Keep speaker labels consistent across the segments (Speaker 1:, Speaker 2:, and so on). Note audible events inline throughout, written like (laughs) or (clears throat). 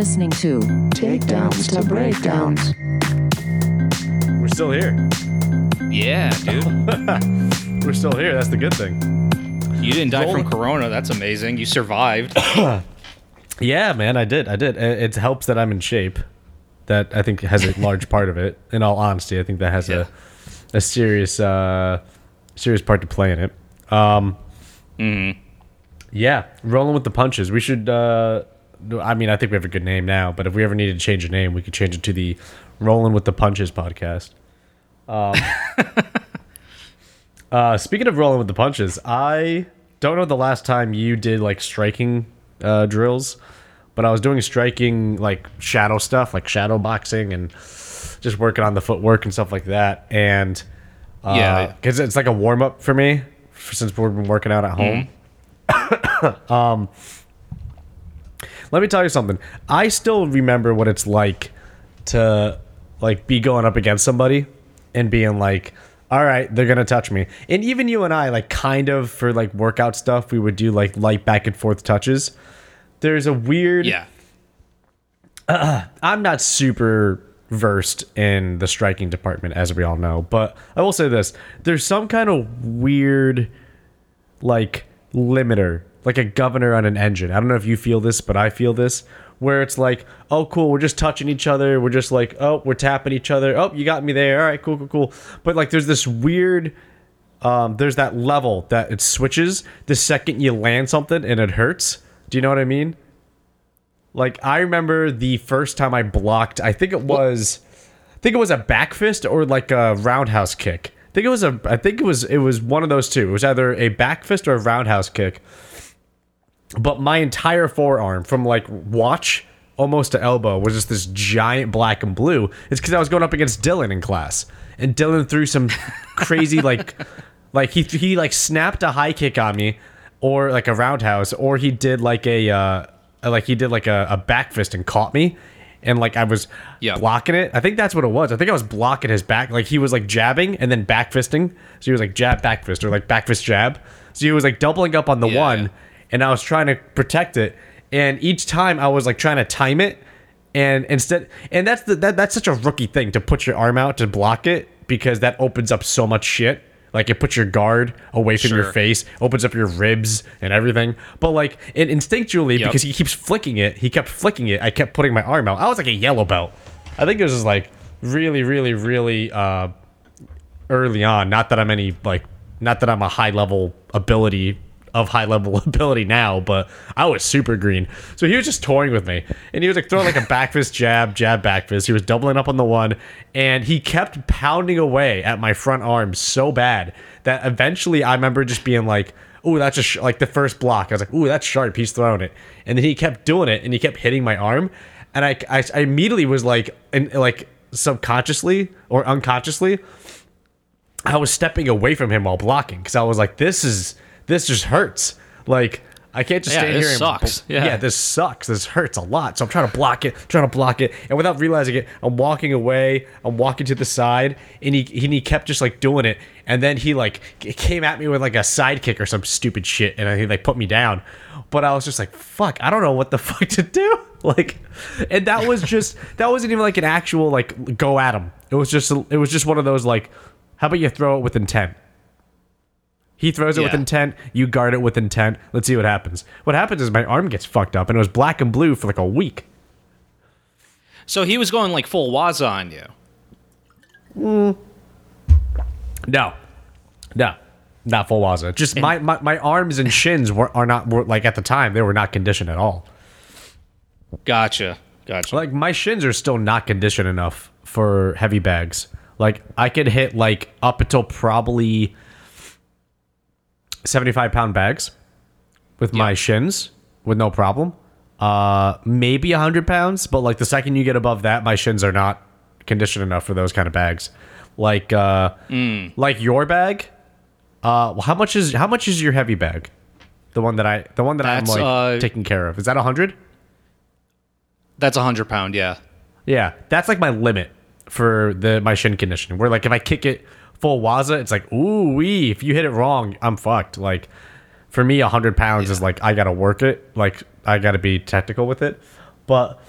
Speaker 1: You are listening to
Speaker 2: Takedowns to breakdowns.
Speaker 3: We're still here.
Speaker 4: Yeah, dude. (laughs)
Speaker 3: We're still here. That's the good thing.
Speaker 4: You didn't die
Speaker 3: Rolling-
Speaker 4: from corona. That's amazing. You survived. (coughs)
Speaker 3: Yeah, man, I did. I did. It it helps that I'm in shape. That I think has a large part of it. In all honesty, I think that has
Speaker 4: Yeah.
Speaker 3: a a serious uh serious part to play in it. Um Yeah, rolling with the punches. We should uh I mean, I think we have a good name now, but if we ever needed to change a name, we could change it to the Rolling with the Punches podcast. Um (laughs) Uh speaking of rolling with the punches, I don't know the last time you did like striking uh drills, but I was doing striking like shadow stuff, like shadow boxing and just working on the footwork and stuff like that. And uh,
Speaker 4: Yeah.
Speaker 3: because it's like a warm up for me since we've been working out at home. (coughs) um, let me tell you something. I still remember what it's like to like be going up against somebody and being like, all right, they're gonna touch me. And even you and I, like, kind of for like workout stuff, we would do like light back and forth touches. There's a weird.
Speaker 4: yeah. (clears throat)
Speaker 3: I'm not super versed in the striking department, as we all know, but I will say this: there's some kind of weird, like limiter, like a governor on an engine. I don't know if you feel this, but I feel this, where it's like, oh, cool, we're just touching each other, we're just like, oh, we're tapping each other, oh, you got me there, all right, cool, cool, cool. But like, there's this weird. Um, there's that level that it switches the second you land something and it hurts. Do you know what I mean? Like I remember the first time I blocked, I think it was I think it was a back fist or like a roundhouse kick. I think it was a I think it was it was one of those two. It was either a back fist or a roundhouse kick. But my entire forearm from like watch almost to elbow was just this giant black and blue. It's cuz I was going up against Dylan in class. And Dylan threw some crazy (laughs) like like he he like snapped a high kick on me or like a roundhouse or he did like a uh like he did like a, a back fist and caught me and like I was
Speaker 4: Yeah.
Speaker 3: blocking it. I think that's what it was. I think I was blocking his back. Like he was like jabbing and then back fisting. So he was like jab back fist or like back fist jab. So he was like doubling up on the
Speaker 4: Yeah,
Speaker 3: one
Speaker 4: yeah.
Speaker 3: And I was trying to protect it. And each time I was like trying to time it and instead and that's the that, that's such a rookie thing to put your arm out to block it because that opens up so much shit. Like it puts your guard away from your face, opens up your ribs and everything. But like it instinctually,
Speaker 4: Yep.
Speaker 3: because he keeps flicking it, he kept flicking it. I kept putting my arm out. I was like a yellow belt. I think it was just like really, really, really uh, early on. Not that I'm any like, not that I'm a high level ability of high level (laughs) ability now, but I was super green. So he was just toying with me, and he was like throwing like a back fist jab, jab, back fist. He was doubling up on the one, and he kept pounding away at my front arm so bad that eventually I remember just being like. Ooh, that's just sh-, like the first block. I was like, "Ooh, that's sharp." He's throwing it, and then he kept doing it, and he kept hitting my arm, and I, I, I immediately was like, and like subconsciously or unconsciously, I was stepping away from him while blocking because I was like, "This is this just hurts." Like I can't just
Speaker 4: Yeah,
Speaker 3: stand here. and
Speaker 4: sucks.
Speaker 3: bl-
Speaker 4: Yeah.
Speaker 3: this sucks. This hurts a lot. So I'm trying to block it, trying to block it, and without realizing it, I'm walking away. I'm walking to the side, and he he, he kept just like doing it, and then he like came at me with like a side kick or some stupid shit, and he like put me down. But I was just like, "Fuck! I don't know what the (laughs) fuck to do." (laughs) Like, and that was just that wasn't even like an actual like go at him. It was just it was just one of those like, how about you throw it with intent? He throws it with intent. You guard it with intent. Let's see what happens. What happens is my arm gets fucked up, and it was black and blue for like a week.
Speaker 4: So he was going like full waza on you. Mm.
Speaker 3: No, no, not full waza. Just my, my my arms and shins were are not were, like at the time they were not conditioned at all.
Speaker 4: Gotcha. Gotcha.
Speaker 3: Like my shins are still not conditioned enough for heavy bags. Like I could hit like up until probably seventy five pound bags with my shins with no problem. Uh, maybe hundred pounds, but like the second you get above that, my shins are not conditioned enough for those kind of bags. Like uh, like your bag. Uh, how much is how much is your heavy bag? The one that I the one that
Speaker 4: That's,
Speaker 3: I'm like
Speaker 4: uh,
Speaker 3: taking care of. Is that hundred?
Speaker 4: That's a hundred pound. Yeah.
Speaker 3: Yeah, that's like my limit for the my shin conditioning. Where like if I kick it full waza, it's like ooh wee. If you hit it wrong, I'm fucked. Like for me, hundred pounds is like I gotta work it. Like I gotta be technical with it. But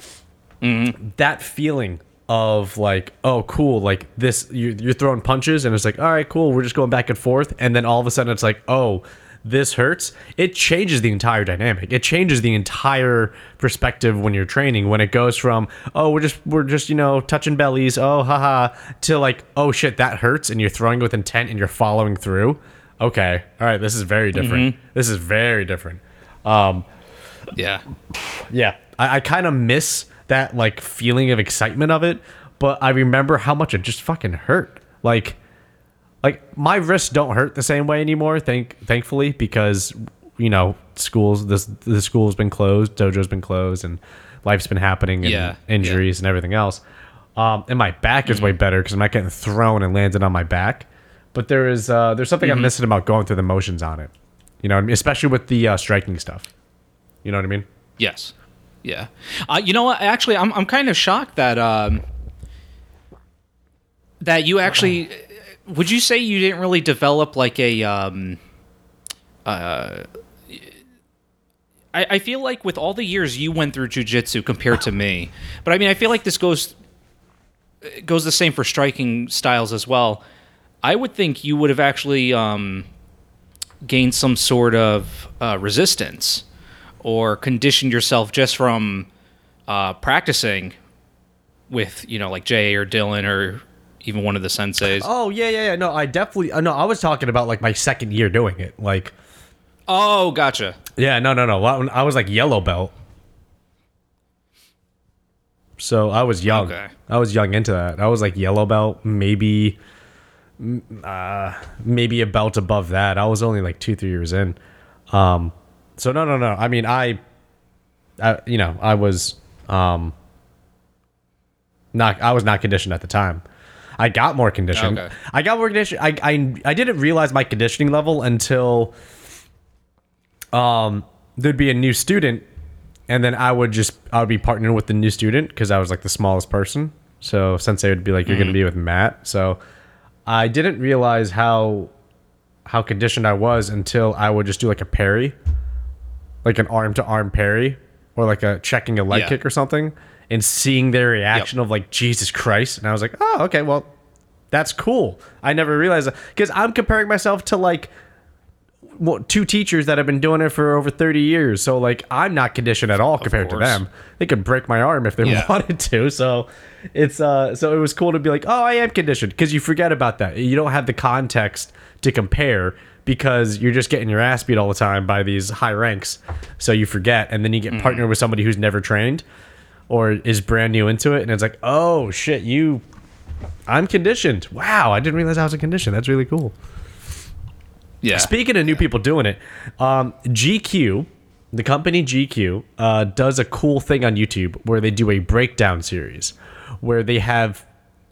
Speaker 3: mm-hmm. that feeling of like, oh, cool, like this, you're, you're throwing punches, and it's like, all right, cool, we're just going back and forth, and then all of a sudden it's like, oh, this hurts. It changes the entire dynamic. It changes the entire perspective when you're training. When it goes from, oh, we're just we're just you know touching bellies, oh, haha, to like, oh shit, that hurts, and you're throwing with intent and you're following through. Okay, all right, this is very different. This is very different. Um,
Speaker 4: Yeah.
Speaker 3: yeah, I, I kind of miss that like feeling of excitement of it, but I remember how much it just fucking hurt. Like, like my wrists don't hurt the same way anymore. Thank thankfully because you know schools this the school's been closed, dojo's been closed, and life's been happening and
Speaker 4: Yeah,
Speaker 3: injuries and everything else. Um, and my back is way better because I'm not getting thrown and landed on my back. But there is uh, there's something I'm missing about going through the motions on it. You know, what I mean? especially with the uh, striking stuff. You know what I mean?
Speaker 4: Yes. Yeah. Uh, you know what? Actually, I'm I'm kind of shocked that um that you actually would you say you didn't really develop like a um uh I, feel like with all the years you went through jujitsu compared to me, but I mean I feel like this goes goes the same for striking styles as well. I would think you would have actually um, gained some sort of uh, resistance or conditioned yourself just from uh, practicing with you know like Jay or Dylan or even one of the senseis.
Speaker 3: Oh yeah, yeah, yeah. No, I definitely. Uh, no, I was talking about like my second year doing it. Like,
Speaker 4: Oh, gotcha.
Speaker 3: yeah, no, no, no. Well, I was like yellow belt, so I was young.
Speaker 4: Okay.
Speaker 3: I was young into that. I was like yellow belt, maybe, mm, uh, maybe a belt above that. I was only like two, three years in. Um, so no, no, no. I mean, I, I, you know, I was, um, not. I was not conditioned at the time. I got more conditioned.
Speaker 4: Okay.
Speaker 3: I got more conditioned. I, I I didn't realize my conditioning level until um there'd be a new student and then I would just I would be partnering with the new student because I was like the smallest person. So sensei would be like, "You're gonna be with Matt." So I didn't realize how how conditioned I was until I would just do like a parry, like an arm to arm parry, or like a checking a leg
Speaker 4: Yeah.
Speaker 3: kick or something, and seeing their reaction of like Jesus Christ, and I was like, "Oh, okay, well, that's cool." I never realized that because I'm comparing myself to like well, two teachers that have been doing it for over 30 years. So like I'm not conditioned at all compared to them. They could break my arm if they
Speaker 4: Yeah. (laughs)
Speaker 3: wanted to. So it's uh so it was cool to be like, "Oh, I am conditioned" because you forget about that. You don't have the context to compare because you're just getting your ass beat all the time by these high ranks. So you forget and then you get partnered with somebody who's never trained or is brand new into it and it's like, "Oh shit, you I'm conditioned. Wow, I didn't realize I was a conditioned. That's really cool."
Speaker 4: Yeah.
Speaker 3: Speaking of new people doing it, um, GQ, the company GQ, uh, does a cool thing on YouTube where they do a breakdown series where they have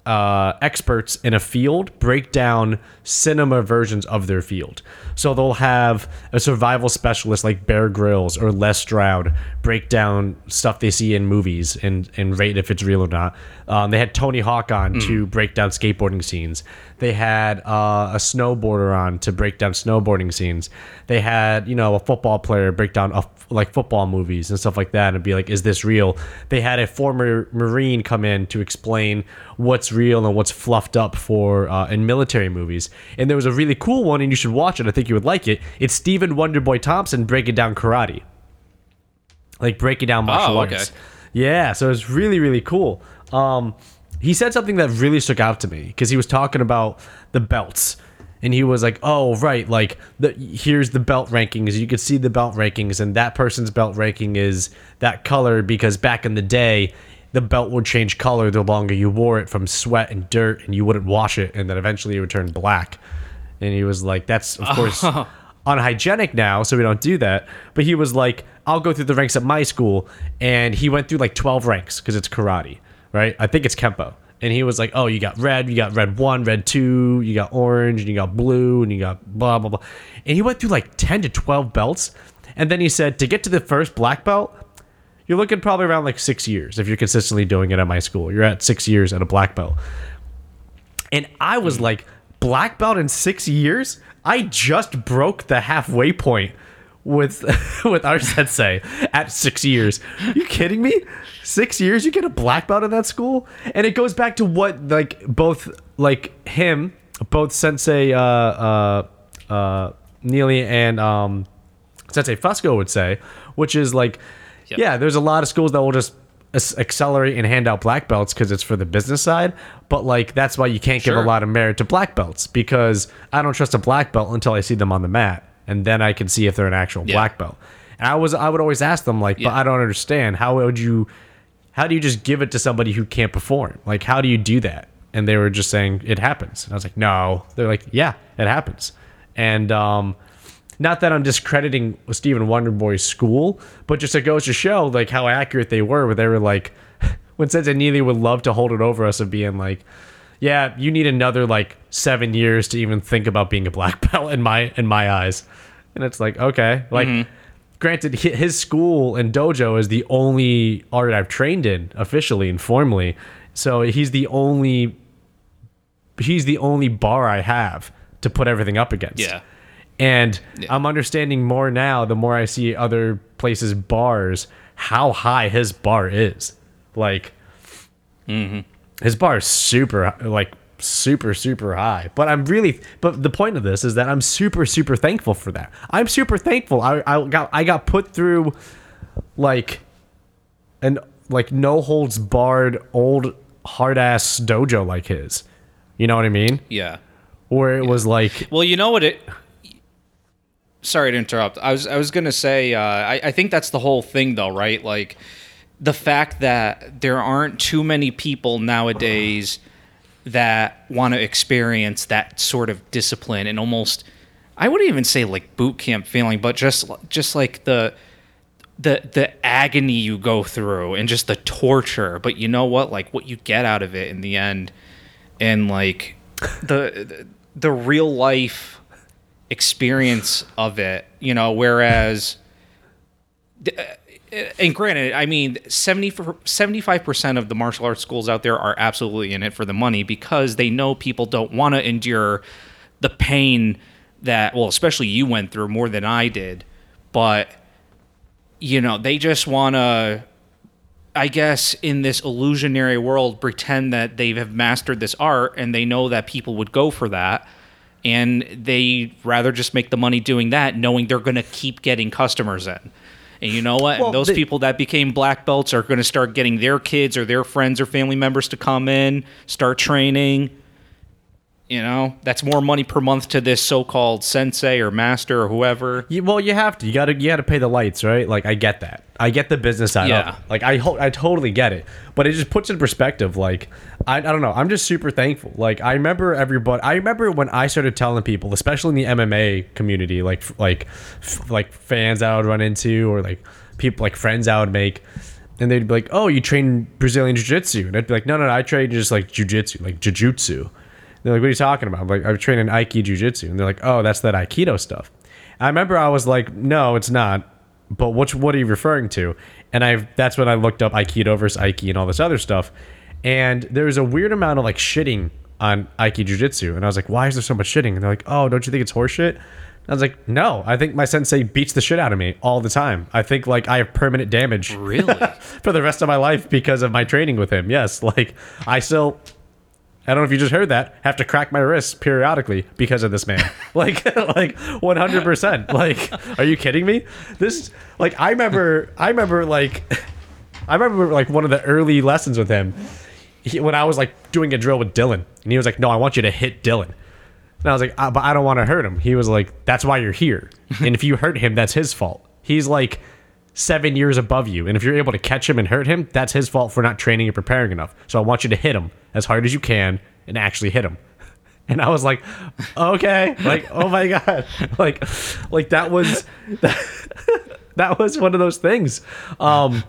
Speaker 3: uh, experts in a field break down cinema versions of their field. So they'll have a survival specialist like Bear Grylls or Les Stroud break down stuff they see in movies and, and rate if it's real or not. Um, they had Tony Hawk on to break down skateboarding scenes. They had uh, a snowboarder on to break down snowboarding scenes. They had, you know, a football player break down a, like football movies and stuff like that and be like, is this real? They had a former Marine come in to explain what's real and what's fluffed up for uh, in military movies. And there was a really cool one, and you should watch it. I think you would like it. It's Stephen Wonderboy Thompson breaking down karate, like breaking down martial
Speaker 4: Oh, okay.
Speaker 3: arts. Yeah, so it's really really cool. Um, he said something that really stuck out to me because he was talking about the belts, and he was like, "Oh, right, like the here's the belt rankings. You could see the belt rankings, and that person's belt ranking is that color because back in the day." The belt would change color the longer you wore it from sweat and dirt, and you wouldn't wash it, and then eventually it would turn black. And he was like, "That's of course (laughs) unhygienic now, so we don't do that. But he was like, I'll go through the ranks at my school, and he went through like 12 ranks because it's karate, right? I think it's kempo. And he was like, Oh, you got red, you got red one, red two, you got orange, and you got blue, and you got blah, blah, blah. And he went through like 10 to 12 belts. And then he said, To get to the first black belt, you're looking probably around like six years if you're consistently doing it at my school. You're at six years at a black belt. And I was hmm. like, black belt in six years? I just broke the halfway point with (laughs) with our sensei at six years. you kidding me? Six years? You get a black belt in that school? And it goes back to what like both like him, both Sensei uh uh uh Neely and um Sensei Fusco would say, which is like,
Speaker 4: Yep.
Speaker 3: yeah, there's a lot of schools that will just accelerate and hand out black belts because it's for the business side. But like, that's why you can't give a lot of merit to black belts because I don't trust a black belt until I see them on the mat, and then I can see if they're an actual
Speaker 4: Yeah.
Speaker 3: black belt. And I was, I would always ask them like, but I don't understand. How would you, how do you just give it to somebody who can't perform? Like, how do you do that? And they were just saying it happens. And I was like, no. They're like, yeah, it happens. And um, not that I'm discrediting Stephen Wonderboy's school, but just it goes to show like how accurate they were. Where they were like, (laughs) when Sensei Neely would love to hold it over us of being like, yeah, you need another like seven years to even think about being a black (laughs) belt in my in my eyes. And it's like, okay, like. Mm-hmm. Granted, his school and dojo is the only art I've trained in officially and formally, so he's the only he's the only bar I have to put everything up against.
Speaker 4: Yeah.
Speaker 3: And
Speaker 4: Yeah.
Speaker 3: I'm understanding more now the more I see other places bars how high his bar is. Like mm-hmm. his bar is super like super super high. But I'm really but the point of this is that I'm super super thankful for that. I'm super thankful. I I got I got put through like an like no holds barred old hard ass dojo like his. You know what I mean?
Speaker 4: Yeah.
Speaker 3: Where it was like
Speaker 4: Well, you know what it. Sorry to interrupt. I was I was gonna say uh, I I think that's the whole thing though, right? Like the fact that there aren't too many people nowadays that want to experience that sort of discipline and almost I wouldn't even say like boot camp feeling, but just just like the the the agony you go through and just the torture. But you know what? Like what you get out of it in the end, and like the the, real life experience of it. You know, whereas. And granted, I mean, 70, 75% of the martial arts schools out there are absolutely in it for the money because they know people don't want to endure the pain that, well, especially you went through more than I did. But you know, they just want to, I guess, in this illusionary world, pretend that they have mastered this art and they know that people would go for that. And they rather just make the money doing that, knowing they're going to keep getting customers in. And you know what?
Speaker 3: Well,
Speaker 4: and those
Speaker 3: they-
Speaker 4: people that became black belts are going to start getting their kids or their friends or family members to come in, start training. You know, that's more money per month to this so-called sensei or master or whoever.
Speaker 3: You, well, you have to. You gotta. You gotta pay the lights, right? Like I get that. I get the business side
Speaker 4: Yeah.
Speaker 3: of it. Like I, ho- I totally get it. But it just puts in perspective. Like I, I don't know. I'm just super thankful. Like I remember everybody. I remember when I started telling people, especially in the MMA community, like f- like like fans I would run into, or like people like friends I would make. And they'd be like, "Oh, you train Brazilian jiu-jitsu?" And I'd be like, "No, no, no I train just like jiu-jitsu, like jiu-jitsu." They're like, "What are you talking about?" I'm like, "I'm training Aikido jiu-jitsu." And they're like, "Oh, that's that Aikido stuff." I remember I was like, "No, it's not." But which what are you referring to? And I that's when I looked up Aikido versus Aiki and all this other stuff. And there was a weird amount of like shitting on Aiki jiu-jitsu. And I was like, "Why is there so much shitting?" And they're like, "Oh, don't you think it's horseshit?" I was like, "No, I think my sensei beats the shit out of me all the time. I think like I have permanent damage
Speaker 4: Really? (laughs)
Speaker 3: for the rest of my life because of my training with him. Yes, like I still I don't know if you just heard that. Have to crack my wrists periodically because of this man. (laughs) like, like one hundred percent. Like, are you kidding me? This, like, I remember, I remember, like, I remember, like, one of the early lessons with him. He, when I was like doing a drill with Dylan, and he was like, "No, I want you to hit Dylan." And I was like, "Ah, "But I don't want to hurt him." He was like, "That's why you're here. (laughs) and if you hurt him, that's his fault. He's like." Seven years above you. And if you're able to catch him and hurt him, that's his fault for not training and preparing enough. So I want you to hit him as hard as you can and actually hit him. (laughs) And I was like, okay, like, oh my (laughs) God. Like, like that was, (laughs) that, was one of those things. Um,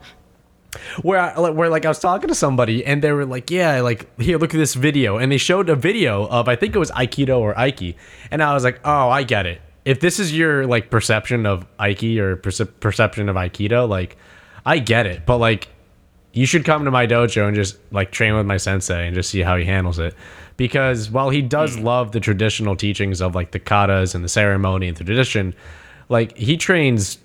Speaker 3: where I, where like I was talking to somebody and they were like, yeah, like here, look at this video, and they showed a video of I think it was Aikido or Aiki, and I was like, oh, I get it. If this is your like perception of Aiki or perce- perception of Aikido, like I get it, but like you should come to my dojo and just like train with my sensei and just see how he handles it. Because while he does hmm. love the traditional teachings of like the katas and the ceremony and the tradition, like he trains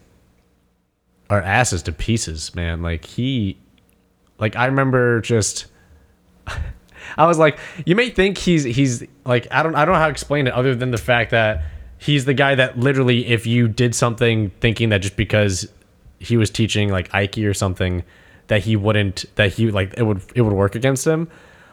Speaker 3: our asses to pieces, man. Like he, like I remember just. (laughs) I was like, you may think he's he's like I don't I don't know how to explain it other than the fact that he's the guy that literally if you did something thinking that just because he was teaching like Aiki or something that he wouldn't that he like it would it would work against him.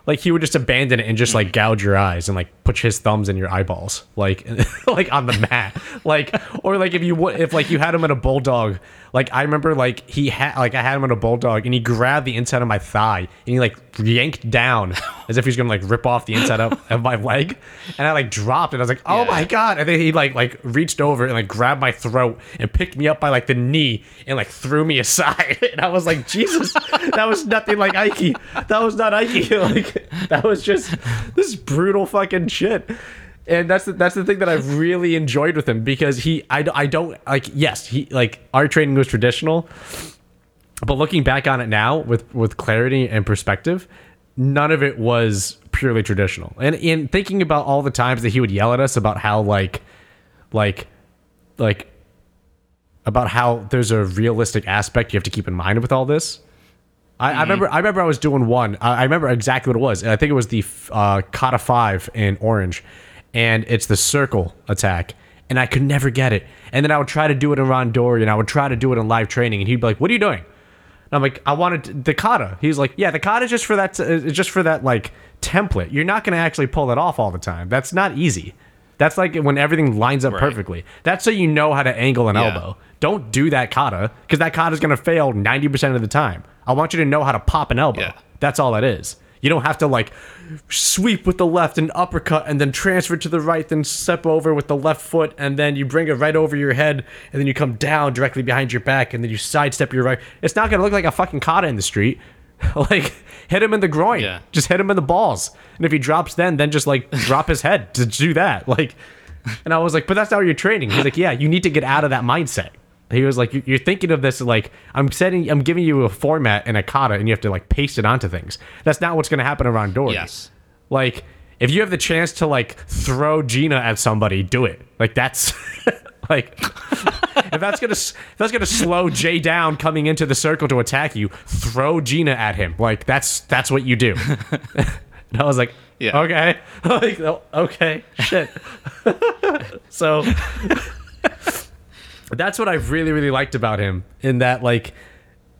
Speaker 3: Like he would just abandon it and just like gouge your eyes and like put his thumbs in your eyeballs, like (laughs) like on the mat, like or like if you would if like you had him in a bulldog, like I remember like he had like I had him on a bulldog and he grabbed the inside of my thigh and he like yanked down (laughs) as if he's gonna like rip off the inside of, of my leg, and I like dropped and I was like oh
Speaker 4: Yeah.
Speaker 3: my god, and then he like like reached over and like grabbed my throat and picked me up by like the knee and like threw me (laughs) aside, and I was like Jesus, that was nothing like Aiki, that was not Aiki, (laughs) like that was just this brutal fucking shit. And that's the, that's the thing that I've really enjoyed with him because he I, I don't like yes he like our training was traditional but looking back on it now with with clarity and perspective none of it was purely traditional and in thinking about all the times that he would yell at us about how like like like about how there's a realistic aspect you have to keep in mind with all this I, I remember. I remember. I was doing one. I, I remember exactly what it was. I think it was the uh, Kata Five in Orange, and it's the circle attack. And I could never get it. And then I would try to do it in Randori, and I would try to do it in live training, and he'd be like, "What are you doing?" And I'm like, "I wanted the kata." He's like, "Yeah, the kata is just for that. It's just for that like template. You're not going to actually pull it off all the time. That's not easy. That's like when everything lines up
Speaker 4: Right.
Speaker 3: perfectly. That's so you know how to angle an
Speaker 4: Yeah.
Speaker 3: elbow. Don't do that kata because that kata is going to fail 90% of the time. I want you to know how to pop an elbow.
Speaker 4: Yeah.
Speaker 3: That's all that is. You don't have to like sweep with the left and uppercut and then transfer to the right, then step over with the left foot and then you bring it right over your head and then you come down directly behind your back and then you sidestep your right. It's not to look like a fucking kata in the street. (laughs) like hit him in the groin.
Speaker 4: Yeah.
Speaker 3: Just hit him in the balls. And if he drops then, then just like (laughs) drop his head to do that. Like and I was like, but that's not what you're training. He's like, yeah, you need to get out of that mindset. He was like, "You- you're thinking of this like I'm setting, I'm giving you a format and a kata, and you have to like paste it onto things. That's not what's going to happen a randori.
Speaker 4: Yes.
Speaker 3: Like, if you have the chance to like throw Gina at somebody, do it. Like that's (laughs) like if that's gonna if that's gonna slow Jay down coming into the circle to attack you, throw Gina at him. Like that's that's what you do. (laughs) and I was like,
Speaker 4: Yeah.
Speaker 3: okay, (laughs) like oh, okay, shit. so that's what I really really liked about him in that like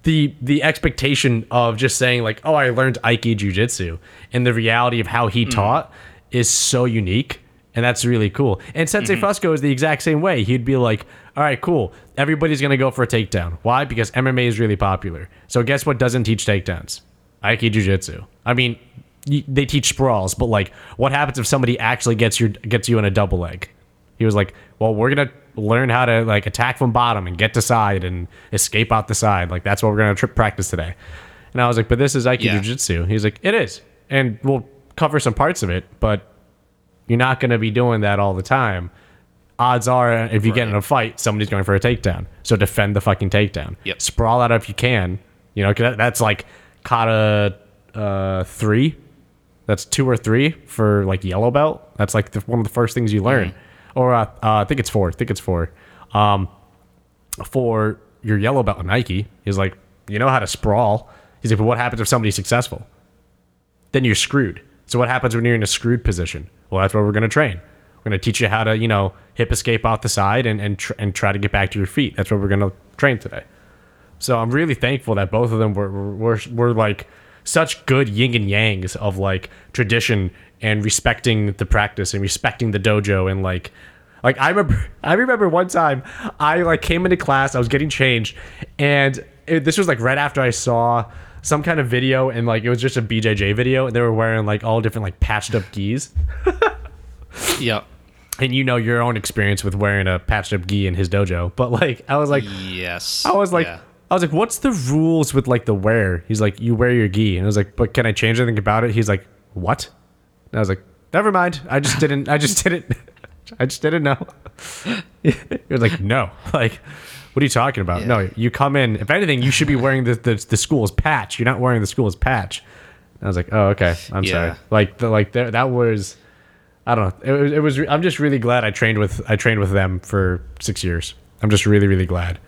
Speaker 3: the the expectation of just saying like oh I learned Aiki jiu-jitsu and the reality of how he mm. taught is so unique and that's really cool. And Sensei mm-hmm. Fusco is the exact same way. He'd be like, "All right, cool. Everybody's going to go for a takedown. Why? Because MMA is really popular. So guess what doesn't teach takedowns? Aiki jiu-jitsu. I mean, they teach sprawls, but like what happens if somebody actually gets your gets you in a double leg? He was like, "Well, we're gonna learn how to like attack from bottom and get to side and escape out the side. Like that's what we're gonna trip practice today." And I was like, "But this is Aikido
Speaker 4: Yeah.
Speaker 3: Jiu-Jitsu." He's like, "It is, and we'll cover some parts of it, but you're not gonna be doing that all the time." Odds are, if you get in a fight, somebody's going for a takedown. So defend the fucking takedown.
Speaker 4: Yep.
Speaker 3: Sprawl out if you can. You know, 'cause that, that's like kata uh, three that's two or three for like yellow belt. That's like the, one of the first things you learn. Or uh, uh, I think it's four. I think it's four. Um, for your yellow belt Nike, he's like, you know how to sprawl. He's like, but what happens if somebody's successful? Then you're screwed. So what happens when you're in a screwed position? Well, that's what we're going to train. We're going to teach you how to, you know, hip escape out the side and and, tr- and try to get back to your feet. That's what we're going to train today. So I'm really thankful that both of them were, were, were like such good yin and yangs of like tradition and respecting the practice and respecting the dojo and like like I remember (laughs) I remember one time I like came into class I was getting changed and it, this was like right after I saw some kind of video and like it was just a BJJ video and they were wearing like all different like patched up gis (laughs)
Speaker 4: Yep.
Speaker 3: and you know your own experience with wearing a patched up gi in his dojo but like I was like
Speaker 4: Yes.
Speaker 3: I was like,
Speaker 4: Yeah.
Speaker 3: I was like, what's the rules with like the wear? He's like, you wear your gi, and I was like, but can I change anything about it? He's like, what? And I was like, never mind. I just didn't. I just didn't. I just didn't know. (laughs) he was like, no. (laughs) Like, what are you talking about? No, you come in. If anything, you should be wearing the the, the school's patch. You're not wearing the school's patch. And I was like, oh, okay. I'm sorry. Like, the, like there, that was. I don't know. It was, it was. I'm just really glad I trained with. I trained with them for six years. I'm just really really glad.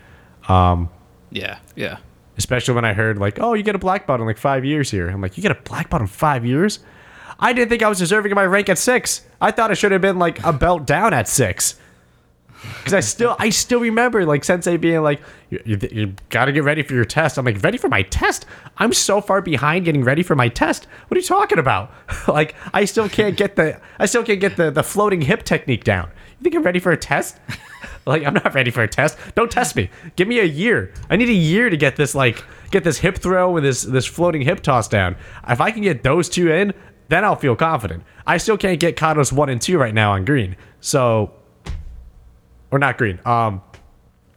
Speaker 4: Um, yeah, yeah.
Speaker 3: Especially when I heard like, oh, you get a black belt in like five years here. I'm like, you get a black belt in five years? I didn't think I was deserving of my rank at six. I thought it should have been like a belt down at six. Because I still, I still remember like Sensei being like, you, you, you got to get ready for your test. I'm like, ready for my test? I'm so far behind getting ready for my test. What are you talking about? (laughs) like, I still can't get the, I still can't get the the floating hip technique down. You think I'm ready for a test? (laughs) like, I'm not ready for a test. Don't test me. Give me a year. I need a year to get this like, get this hip throw and this this floating hip toss down. If I can get those two in, then I'll feel confident. I still can't get Katas one and two right now on green. So or not green. Um,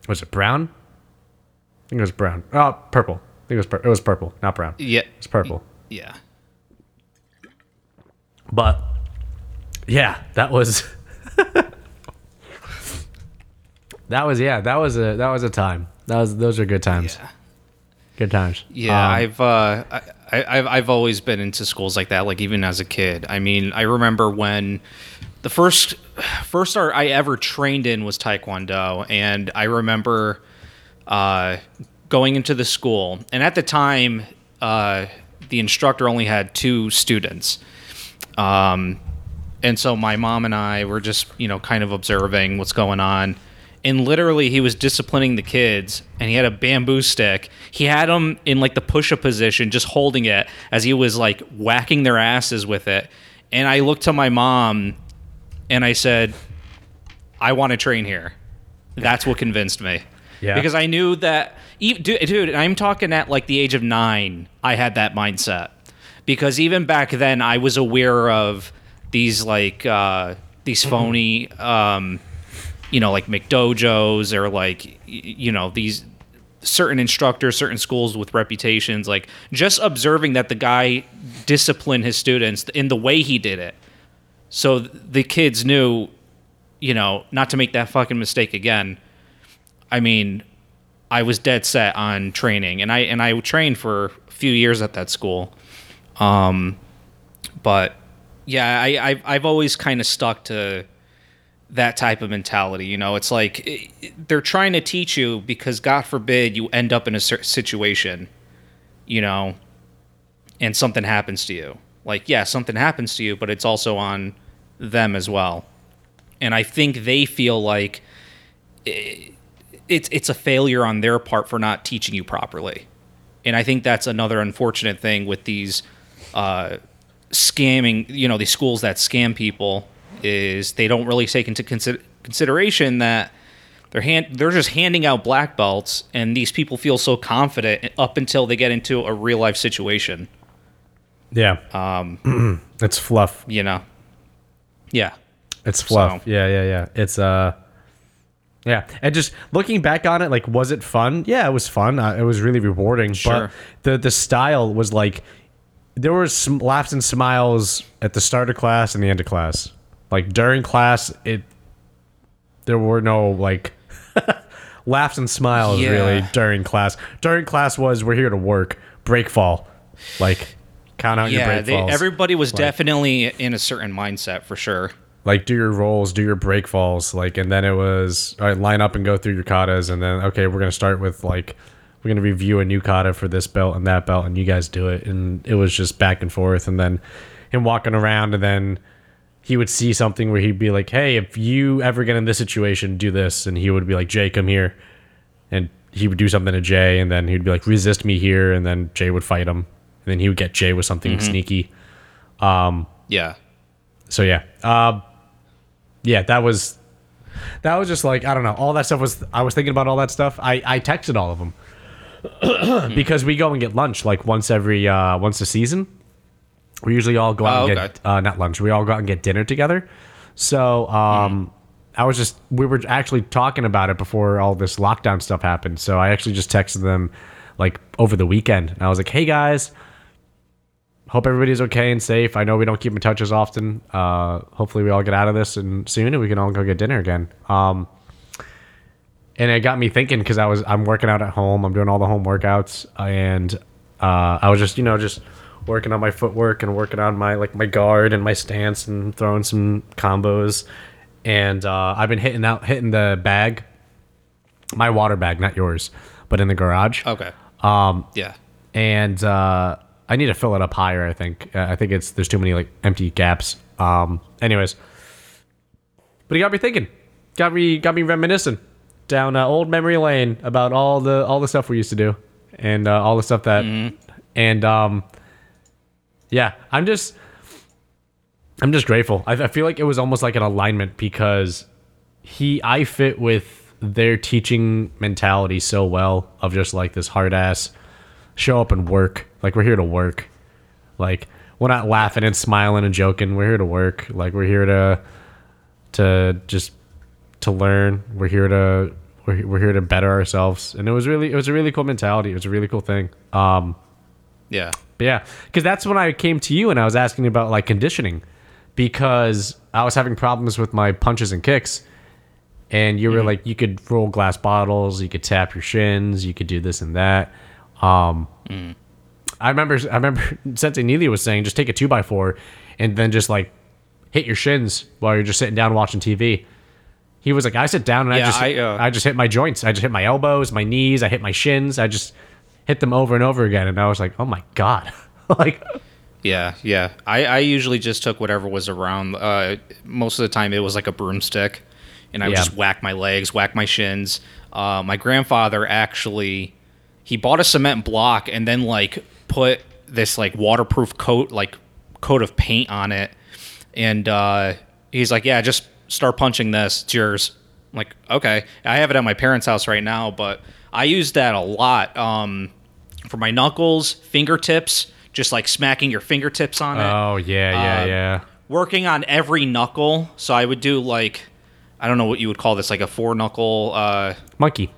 Speaker 3: was it brown? I think it was brown. Oh, purple. I think it was pur- it was purple, not brown.
Speaker 4: Yeah.
Speaker 3: It's purple.
Speaker 4: Yeah.
Speaker 3: But yeah, that was (laughs) that was yeah, that was a that was a time. That was those are good times.
Speaker 4: Yeah.
Speaker 3: Good times.
Speaker 4: Yeah,
Speaker 3: Um,
Speaker 4: I've uh, I, I, I've I've always been into schools like that. Like even as a kid. I mean, I remember when the first first art I ever trained in was Taekwondo, and I remember uh, going into the school, and at the time, uh, the instructor only had two students. Um, and so my mom and I were just, you know, kind of observing what's going on. And literally, he was disciplining the kids, and he had a bamboo stick. He had them in like the push-up position, just holding it as he was like whacking their asses with it. And I looked to my mom, and I said, "I want to train here." That's what convinced me.
Speaker 3: Yeah.
Speaker 4: Because I knew that, dude, dude, I'm talking at like the age of nine. I had that mindset because even back then I was aware of these like uh, these phony, um, you know, like McDojos or like you know these certain instructors, certain schools with reputations. Like just observing that the guy disciplined his students in the way he did it, so the kids knew, you know, not to make that fucking mistake again. I mean, I was dead set on training, and I and I trained for a few years at that school. Um, but yeah, I I've, I've always kind of stuck to that type of mentality. You know, it's like they're trying to teach you because God forbid you end up in a situation, you know, and something happens to you. Like, yeah, something happens to you, but it's also on them as well. And I think they feel like it's it's a failure on their part for not teaching you properly. And I think that's another unfortunate thing with these uh, scamming, you know, these schools that scam people is they don't really take into consider- consideration that they're hand they're just handing out black belts and these people feel so confident up until they get into a real life situation,
Speaker 3: Yeah. Um (clears throat) it's fluff.
Speaker 4: you know. Yeah.
Speaker 3: It's fluff.
Speaker 4: So-
Speaker 3: Yeah, yeah, yeah. It's uh yeah, and just looking back on it, like, was it fun? Yeah, it was fun. Uh, it was really rewarding.
Speaker 4: Sure.
Speaker 3: But the the style was like, there were some laughs and smiles at the start of class and the end of class. Like during class, it there were no like (laughs) laughs and smiles
Speaker 4: Yeah.
Speaker 3: really during class. During class was we're here to work, break fall, like count out your
Speaker 4: Yeah,
Speaker 3: break
Speaker 4: they,
Speaker 3: falls.
Speaker 4: everybody was definitely in a certain mindset for sure.
Speaker 3: like do your rolls, do your break falls, like, and then it was all right, line up and go through your katas, and then okay, we're gonna start with like we're gonna review a new kata for this belt and that belt, and you guys do it, and it was just back and forth, and then him walking around, and then he would see something where he'd be like, hey, if you ever get in this situation, do this, and he would be like, Jay, come here, and he would do something to Jay, and then he'd be like, resist me here, and then Jay would fight him, and then he would get Jay with something sneaky.
Speaker 4: Um, Yeah.
Speaker 3: so yeah. Um yeah that was that was just like i don't know all that stuff was i was thinking about all that stuff. I i texted all of them. (clears throat) (clears throat) Because we go and get lunch like once every uh once a season we usually all go out
Speaker 4: Oh,
Speaker 3: and
Speaker 4: okay.
Speaker 3: get uh not lunch we all go out and get dinner together so um i was just we were actually talking about it before all this lockdown stuff happened so i actually just texted them like over the weekend and i was like hey guys hope everybody's okay and safe. I know we don't keep in touch as often. Uh, hopefully, we all get out of this and soon, and we can all go get dinner again. Um, and it got me thinking because I was I'm working out at home. I'm doing all the home workouts, and uh, I was just you know just working on my footwork and working on my like my guard and my stance and throwing some combos. And uh, I've been hitting out hitting the bag my water bag, not yours, but in the garage.
Speaker 4: Okay. Um. Yeah.
Speaker 3: and uh, I need to fill it up higher. I think. Uh, I think it's there's too many like empty gaps. Um. Anyways, but he got me thinking. Got me got me reminiscing down uh, old memory lane about all the all the stuff we used to do and uh, all the stuff that and um. Yeah, I'm just. I'm just grateful. I, I feel like it was almost like an alignment because he I fit with their teaching mentality so well of just like this hard ass show up and work. Like we're here to work. Like we're not laughing and smiling and joking. We're here to work. Like we're here to to just to learn. We're here to we're, we're here to better ourselves. And it was really it was a really cool mentality. It was a really cool thing. Um
Speaker 4: Yeah.
Speaker 3: but yeah, because that's when I came to you and I was asking about like conditioning because I was having problems with my punches and kicks. And you were like, you could roll glass bottles, you could tap your shins, you could do this and that. Um, I remember, I remember (laughs) Sensei Neely was saying, just take a two by four and then just like hit your shins while you're just sitting down watching TV. He was like, I sit down and I just,
Speaker 4: I, uh,
Speaker 3: I just hit my joints. I just hit my elbows, my knees, I hit my shins. I just hit them over and over again. And I was like, oh my God. (laughs) like,
Speaker 4: Yeah, yeah. I, I usually just took whatever was around. Uh, most of the time, it was like a broomstick, and I would
Speaker 3: Yeah.
Speaker 4: just whack my legs, whack my shins. Uh, my grandfather actually, he bought a cement block and then like put this like waterproof coat, like coat of paint on it, and uh, he's like, "Yeah, just start punching this. It's yours." I'm like, okay, I have it at my parents' house right now, but I use that a lot. Um, for my knuckles, fingertips, just like smacking your fingertips on it.
Speaker 3: Oh yeah, yeah,
Speaker 4: Uh,
Speaker 3: yeah.
Speaker 4: Working on every knuckle. So I would do like, I don't know what you would call this, like a four knuckle. Uh,
Speaker 3: Monkey.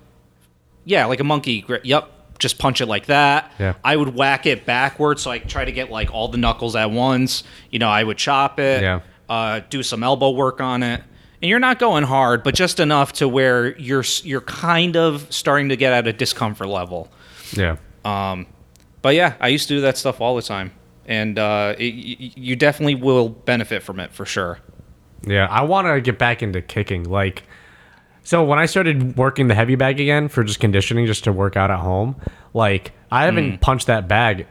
Speaker 4: yeah, like a monkey. grip. Yep. Just punch it like that.
Speaker 3: Yeah.
Speaker 4: I would whack it backwards, so I try to get like all the knuckles at once. You know, I would chop it.
Speaker 3: Yeah.
Speaker 4: Uh, do some elbow work on it, and you're not going hard, but just enough to where you're you're kind of starting to get at a discomfort level.
Speaker 3: Yeah.
Speaker 4: But yeah, I used to do that stuff all the time, and uh, it, you definitely will benefit from it for sure.
Speaker 3: Yeah. I want to get back into kicking. Like, so when I started working the heavy bag again for just conditioning, just to work out at home, like I haven't punched that bag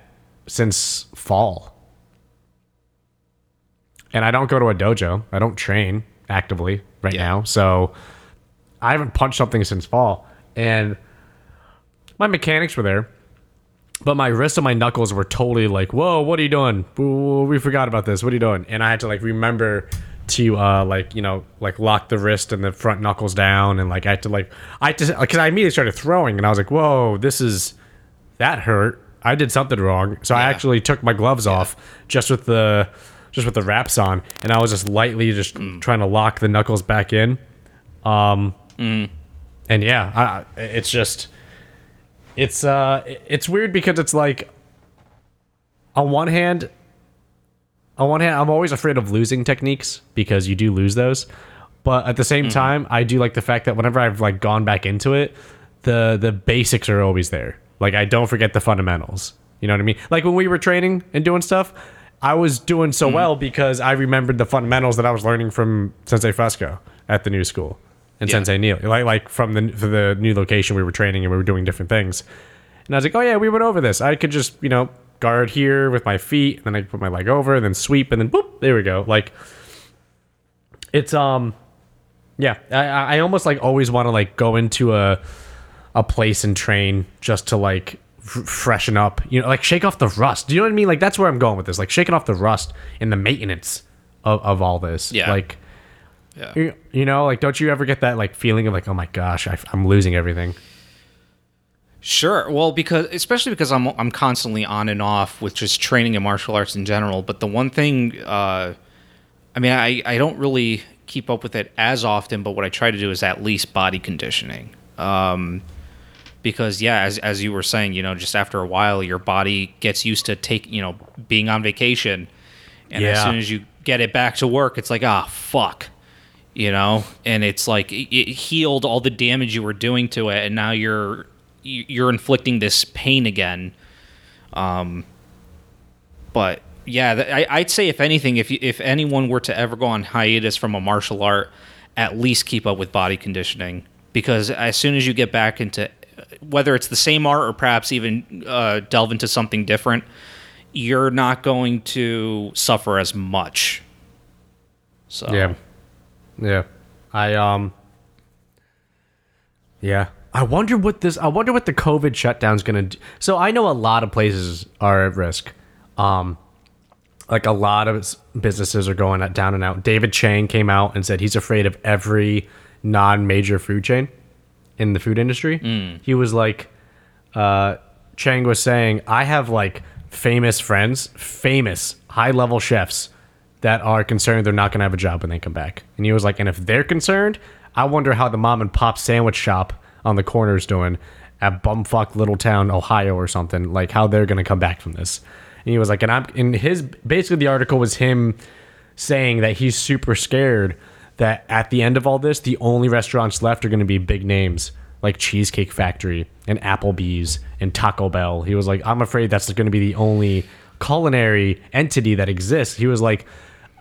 Speaker 3: since fall. And I don't go to a dojo. I don't train actively right
Speaker 4: Yeah.
Speaker 3: now. So I haven't punched something since fall. And my mechanics were there. But my wrists and my knuckles were totally like, "Whoa, what are you doing? We forgot about this. What are you doing?" And I had to like remember to uh like you know like lock the wrist and the front knuckles down, and like I had to like I just because I immediately started throwing, and I was like, "Whoa, this is that hurt. I did something wrong." So I actually took my gloves off just with the just with the wraps on, and I was just lightly just trying to lock the knuckles back in. Um, and yeah, I, it's just it's uh it's weird because it's like on one hand on one hand i'm always afraid of losing techniques because you do lose those. But at the same time i do like the fact that whenever i've like gone back into it the the basics are always there. Like i don't forget the fundamentals. You know what i mean? Like when we were training and doing stuff i was doing so well because i remembered the fundamentals that i was learning from sensei fresco at the new school and
Speaker 4: Yeah.
Speaker 3: sensei neil like like from the for the new location we were training and we were doing different things and I was like, oh yeah, we went over this. I could just, you know, guard here with my feet, and then I put my leg over, and then sweep, and then boop, there we go. Like, it's um, yeah. I I almost like always want to like go into a a place and train just to like freshen up, you know, like shake off the rust. Do you know what I mean? Like that's where I'm going with this, like shaking off the rust in the maintenance of, of all this.
Speaker 4: Yeah.
Speaker 3: Like,
Speaker 4: Yeah.
Speaker 3: you, you know, like don't you ever get that like feeling of like, oh my gosh, I, I'm losing everything.
Speaker 4: Sure. Well, because especially because I'm I'm constantly on and off with just training in martial arts in general. But the one thing, uh, I mean, I I don't really keep up with it as often. But what I try to do is at least body conditioning. Um, because yeah, as as you were saying, you know, just after a while, your body gets used to take you know being on vacation, and as soon as you get it back to work, it's like ah fuck you know and it's like it, healed all the damage you were doing to it and now you're you- you're inflicting this pain again um but yeah I, i'd say if anything if you, if anyone were to ever go on hiatus from a martial art at least keep up with body conditioning because as soon as you get back into whether it's the same art or perhaps even uh, delve into something different, you're not going to suffer as much. So
Speaker 3: Yeah. Yeah. I um Yeah. I wonder what this I wonder what the COVID shutdown's going to do. So I know a lot of places are at risk. Um like a lot of businesses are going at- down and out. David Chang came out and said he's afraid of every non-major food chain in the food industry. He was like uh Chang was saying, I have like famous friends, famous high level chefs that are concerned they're not going to have a job when they come back. And he was like, and if they're concerned, I wonder how the mom and pop sandwich shop on the corner is doing at bumfuck little town Ohio or something, like how they're going to come back from this. And he was like, and I'm in his basically the article was him saying that he's super scared that at the end of all this, the only restaurants left are going to be big names like Cheesecake Factory and Applebee's and Taco Bell. He was like, I'm afraid that's going to be the only culinary entity that exists. He was like,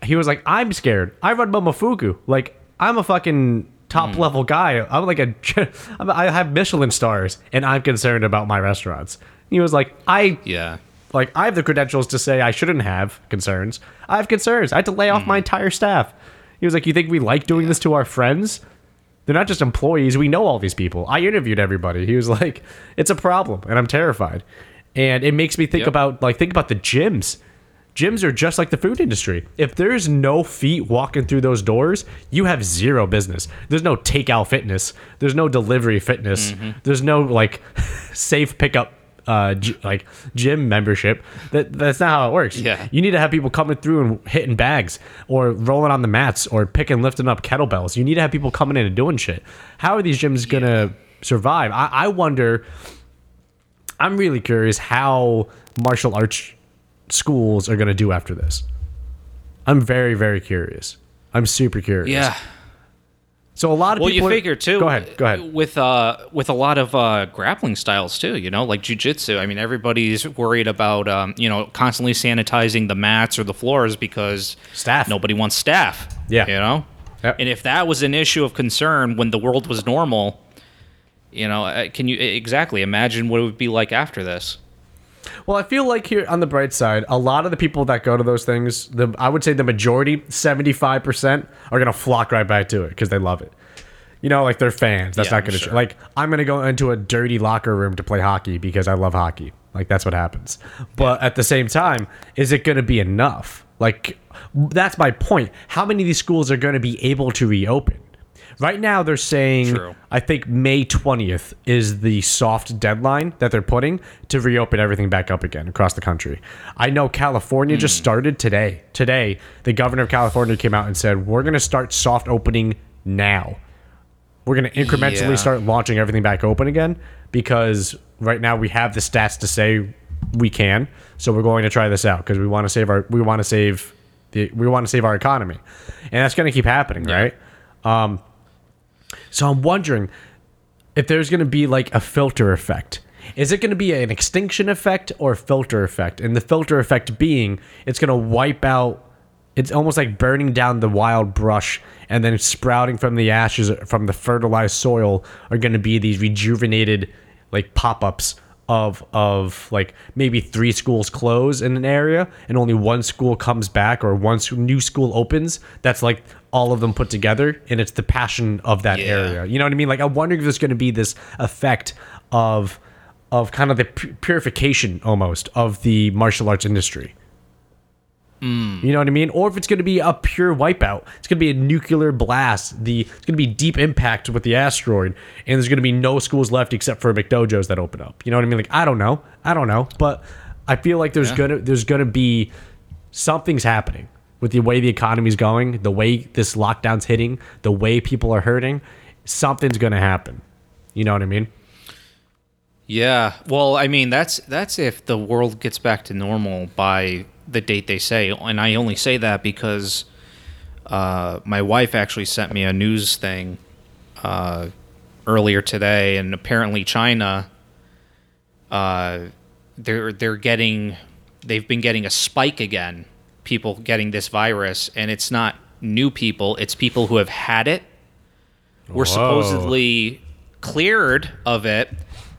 Speaker 3: he was like, I'm scared. I run Momofuku. Like, I'm a fucking top hmm. level guy. I'm like a, (laughs) I'm- I have Michelin stars, and I'm concerned about my restaurants. He was like, I
Speaker 4: yeah.
Speaker 3: like I have the credentials to say I shouldn't have concerns. I have concerns. I had to lay off my hmm. entire staff. He was like, "You think we like doing this to our friends? They're not just employees. We know all these people. I interviewed everybody." He was like, "It's a problem, and I'm terrified." And it makes me think
Speaker 4: Yep.
Speaker 3: about like think about the gyms. Gyms are just like the food industry. If there's no feet walking through those doors, you have zero business. There's no takeout fitness. There's no delivery fitness. There's no like (laughs) safe pickup uh g- like gym membership. That that's not how it works.
Speaker 4: Yeah.
Speaker 3: You need to have people coming through and hitting bags or rolling on the mats or picking lifting up kettlebells. You need to have people coming in and doing shit. How are these gyms gonna survive? I, I wonder I'm really curious how martial arts schools are going to do after this. I'm very, very curious. I'm super curious.
Speaker 4: Yeah.
Speaker 3: So a lot of
Speaker 4: Well, you
Speaker 3: people. are-
Speaker 4: figure too.
Speaker 3: Go ahead. Go ahead.
Speaker 4: With uh, with a lot of uh, grappling styles too. You know, like jujitsu. I mean, everybody's worried about um, you know, constantly sanitizing the mats or the floors because
Speaker 3: Staff.
Speaker 4: Nobody wants staff.
Speaker 3: Yeah.
Speaker 4: You know.
Speaker 3: Yep.
Speaker 4: And if that was an issue of concern when the world was normal, you know, uh, can you exactly imagine what it would be like after this?
Speaker 3: Well, I feel like here on the bright side, a lot of the people that go to those things, the I would say the majority, 75%, are going to flock right back to it because they love it. You know, like they're fans. That's
Speaker 4: Yeah,
Speaker 3: not going to
Speaker 4: sure.
Speaker 3: like I'm going to go into a dirty locker room to play hockey because I love hockey. Like that's what happens. But at the same time, is it going to be enough? Like that's my point. How many of these schools are going to be able to reopen? Right now, they're saying
Speaker 4: True.
Speaker 3: I think May 20th is the soft deadline that they're putting to reopen everything back up again across the country. I know California just started today. Today, the governor of California came out and said, We're going to start soft opening now. We're going to incrementally
Speaker 4: Yeah.
Speaker 3: start launching everything back open again because right now we have the stats to say we can. So we're going to try this out because we want to save our we want to save the we want to save our economy. And that's going to keep happening, right? Um so I'm wondering if there's going to be like a filter effect. Is it going to be an extinction effect or filter effect? And the filter effect being it's going to wipe out it's almost like burning down the wild brush and then sprouting from the ashes from the fertilized soil are going to be these rejuvenated like pop-ups of of like maybe three schools close in an area and only one school comes back or one new school opens that's like all of them put together and it's the passion of that
Speaker 4: Yeah.
Speaker 3: area you know what i mean like i'm wondering if there's going to be this effect of of kind of the purification almost of the martial arts industry mm. you know what I mean? Or if it's going to be a pure wipeout, it's going to be a nuclear blast. The it's going to be deep impact with the asteroid, and there's going to be no schools left except for McDojos that open up. You know what I mean? Like I don't know, I don't know, but I feel like there's
Speaker 4: Yeah.
Speaker 3: gonna there's gonna be something's happening with the way the economy's going, the way this lockdown's hitting, the way people are hurting. Something's gonna happen. You know what I mean?
Speaker 4: Yeah. Well, I mean, that's that's if the world gets back to normal by the date they say, and I only say that because uh, my wife actually sent me a news thing uh, earlier today, and apparently China, uh, they're they're getting, they've been getting a spike again. People getting this virus, and it's not new people; it's people who have had it. We're
Speaker 3: Whoa.
Speaker 4: supposedly cleared of it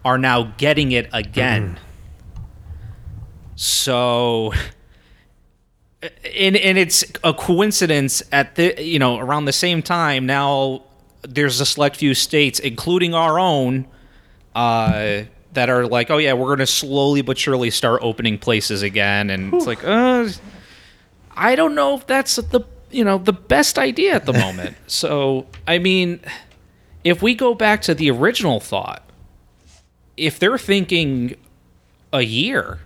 Speaker 4: are now getting it again. So and and it's a coincidence at the you know around the same time now there's a select few states including our own uh that are like oh yeah we're going to slowly but surely start opening places again and it's like uh I don't know if that's the you know the best idea at the (laughs) moment. so I mean, if we go back to the original thought, if they're thinking a year,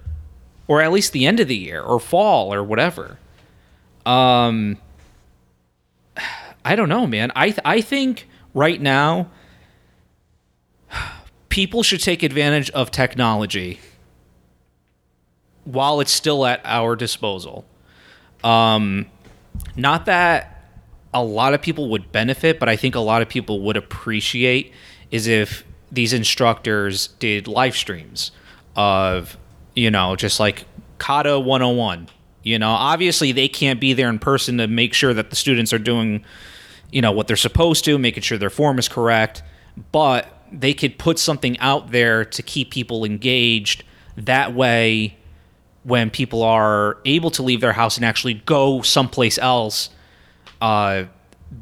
Speaker 4: or at least the end of the year, or fall, or whatever, um, I don't know, man. I th- I think right now people should take advantage of technology while it's still at our disposal. Um, not that a lot of people would benefit, but I think a lot of people would appreciate is if these instructors did live streams of, you know, just like Kata 101. You know, obviously they can't be there in person to make sure that the students are doing, you know, what they're supposed to, making sure their form is correct, but they could put something out there to keep people engaged. That way, when people are able to leave their house and actually go someplace else, uh,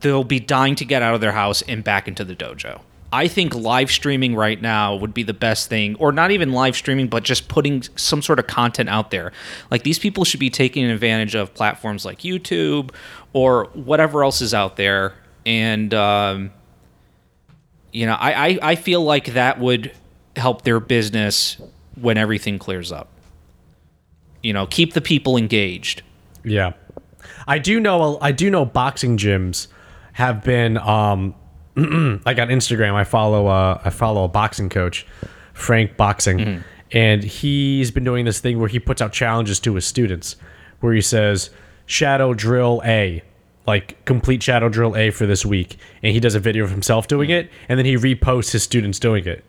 Speaker 4: they'll be dying to get out of their house and back into the dojo. I think live streaming right now would be the best thing, or not even live streaming, but just putting some sort of content out there. Like these people should be taking advantage of platforms like YouTube or whatever else is out there. And, um, you know, I, I, I feel like that would help their business when everything clears up you know keep the people engaged
Speaker 3: Yeah, I do know. I do know boxing gyms have been um (clears throat) like on Instagram. I follow uh I follow a boxing coach, Frank Boxing, and he's been doing this thing where he puts out challenges to his students, where he says shadow drill A. Like complete shadow drill A for this week, and he does a video of himself doing it, and then he reposts his students doing it,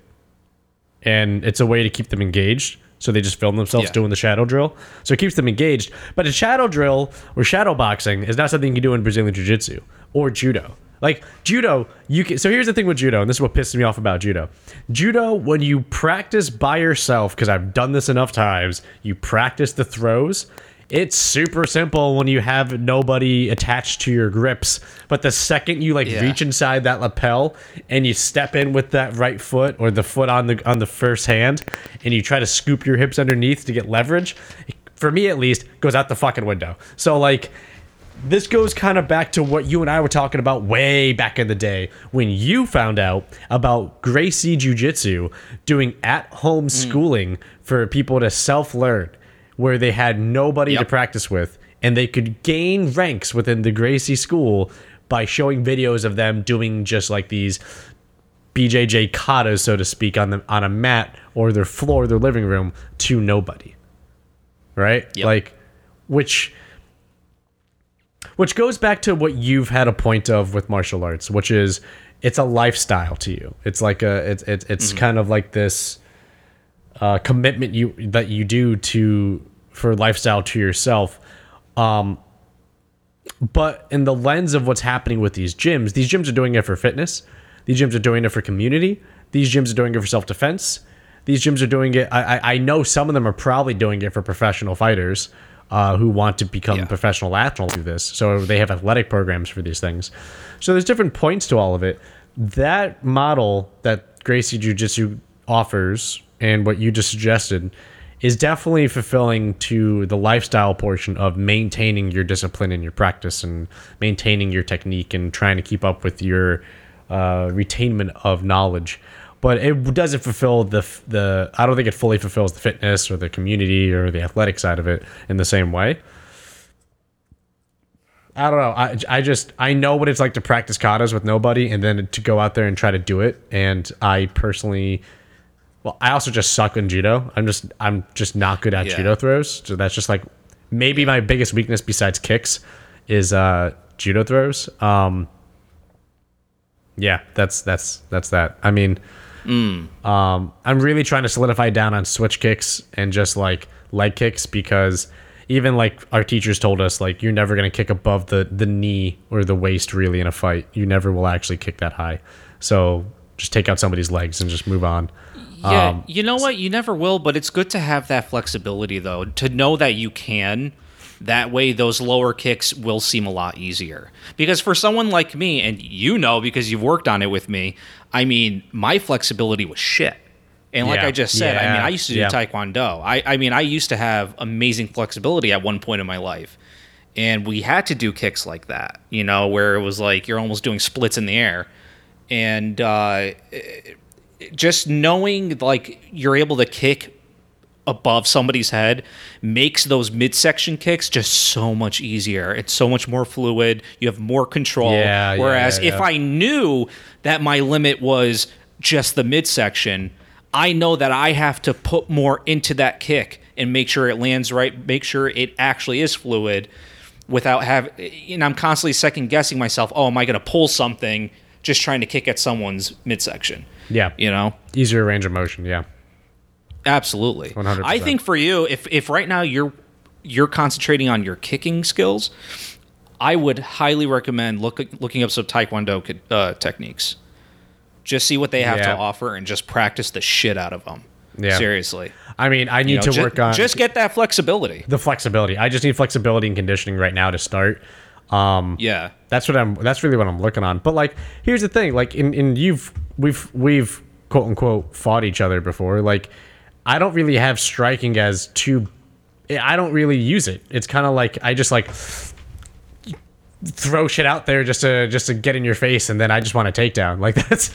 Speaker 3: and it's a way to keep them engaged. So they just film themselves
Speaker 4: Yeah.
Speaker 3: doing the shadow drill. So it keeps them engaged. But a shadow drill or shadow boxing is not something you can do in Brazilian Jiu Jitsu or judo. Like judo, you can. So here's the thing with judo, and this is what pisses me off about judo. Judo, when you practice by yourself, because I've done this enough times, you practice the throws. It's super simple when you have nobody attached to your grips. But the second you like
Speaker 4: Yeah.
Speaker 3: reach inside that lapel and you step in with that right foot or the foot on the on the first hand and you try to scoop your hips underneath to get leverage, for me at least, goes out the fucking window. So like this goes kind of back to what you and I were talking about way back in the day when you found out about Gracie Jiu Jitsu doing at home hmm. schooling for people to self learn, where they had nobody to practice with and they could gain ranks within the Gracie school by showing videos of them doing just like these BJJ katas, so to speak, on the on a mat or their floor, their living room to nobody. Right?
Speaker 4: Yep.
Speaker 3: Like which which goes back to what you've had a point of with martial arts, which is it's a lifestyle to you. It's like a it's it's, it's kind of like this uh, commitment you that you do to for lifestyle to yourself. Um, but in the lens of what's happening with these gyms, these gyms are doing it for fitness. These gyms are doing it for community. These gyms are doing it for self defense. These gyms are doing it. I, I I know some of them are probably doing it for professional fighters uh, who want to become
Speaker 4: Yeah.
Speaker 3: professional athletes through this. So they have athletic programs for these things. So there's different points to all of it. That model that Gracie Jiu Jitsu offers and what you just suggested is definitely fulfilling to the lifestyle portion of maintaining your discipline and your practice and maintaining your technique and trying to keep up with your uh, retainment of knowledge. But it doesn't fulfill the the. I don't think it fully fulfills the fitness or the community or the athletic side of it in the same way. I don't know. I, I just I know what it's like to practice katas with nobody and then to go out there and try to do it. And I personally, well, I also just suck in judo. I'm just I'm just not good at
Speaker 4: Yeah.
Speaker 3: judo throws. So that's just like maybe my biggest weakness besides kicks is uh judo throws. Um, yeah, that's that's that's that. I mean, um, I'm really trying to solidify down on switch kicks and just like leg kicks because even like our teachers told us like you're never going to kick above the the knee or the waist really in a fight. You never will actually kick that high. So just take out somebody's legs and just move on.
Speaker 4: Yeah,
Speaker 3: Um,
Speaker 4: you know what? You never will, but it's good to have that flexibility, though, to know that you can. That way, those lower kicks will seem a lot easier. Because for someone like me, and you know because you've worked on it with me, I mean, my flexibility was shit. And like
Speaker 3: Yeah,
Speaker 4: I just said, I mean, I used to do
Speaker 3: yeah.
Speaker 4: Taekwondo. I, I mean, I used to have amazing flexibility at one point in my life. And we had to do kicks like that, you know, where it was like you're almost doing splits in the air. And uh, just knowing like you're able to kick above somebody's head makes those midsection kicks just so much easier. It's so much more fluid. You have more control.
Speaker 3: Yeah, yeah,
Speaker 4: Whereas
Speaker 3: yeah,
Speaker 4: if. I knew that my limit was just the midsection, I know that I have to put more into that kick and make sure it lands right, make sure it actually is fluid without have and I'm constantly second guessing myself, oh, am I going to pull something just trying to kick at someone's midsection?
Speaker 3: Yeah.
Speaker 4: You know?
Speaker 3: Easier range of motion. Yeah.
Speaker 4: Absolutely.
Speaker 3: 100%.
Speaker 4: I think for you, if if right now you're you're concentrating on your kicking skills, I would highly recommend look, looking up some Taekwondo uh, techniques. Just see what they have
Speaker 3: Yeah.
Speaker 4: to offer and just practice the shit out of them.
Speaker 3: Yeah.
Speaker 4: Seriously.
Speaker 3: I mean, I need
Speaker 4: You know,
Speaker 3: to
Speaker 4: ju-
Speaker 3: work on
Speaker 4: just get that flexibility.
Speaker 3: the flexibility. I just need flexibility and conditioning right now to start. Um,
Speaker 4: Yeah.
Speaker 3: That's what I'm. That's really what I'm looking on. But like, here's the thing. Like, in in you've we've we've quote unquote fought each other before. Like, I don't really have striking as too. I don't really use it. It's kind of like I just like throw shit out there just to just to get in your face, and then I just want a takedown. Like (laughs) that's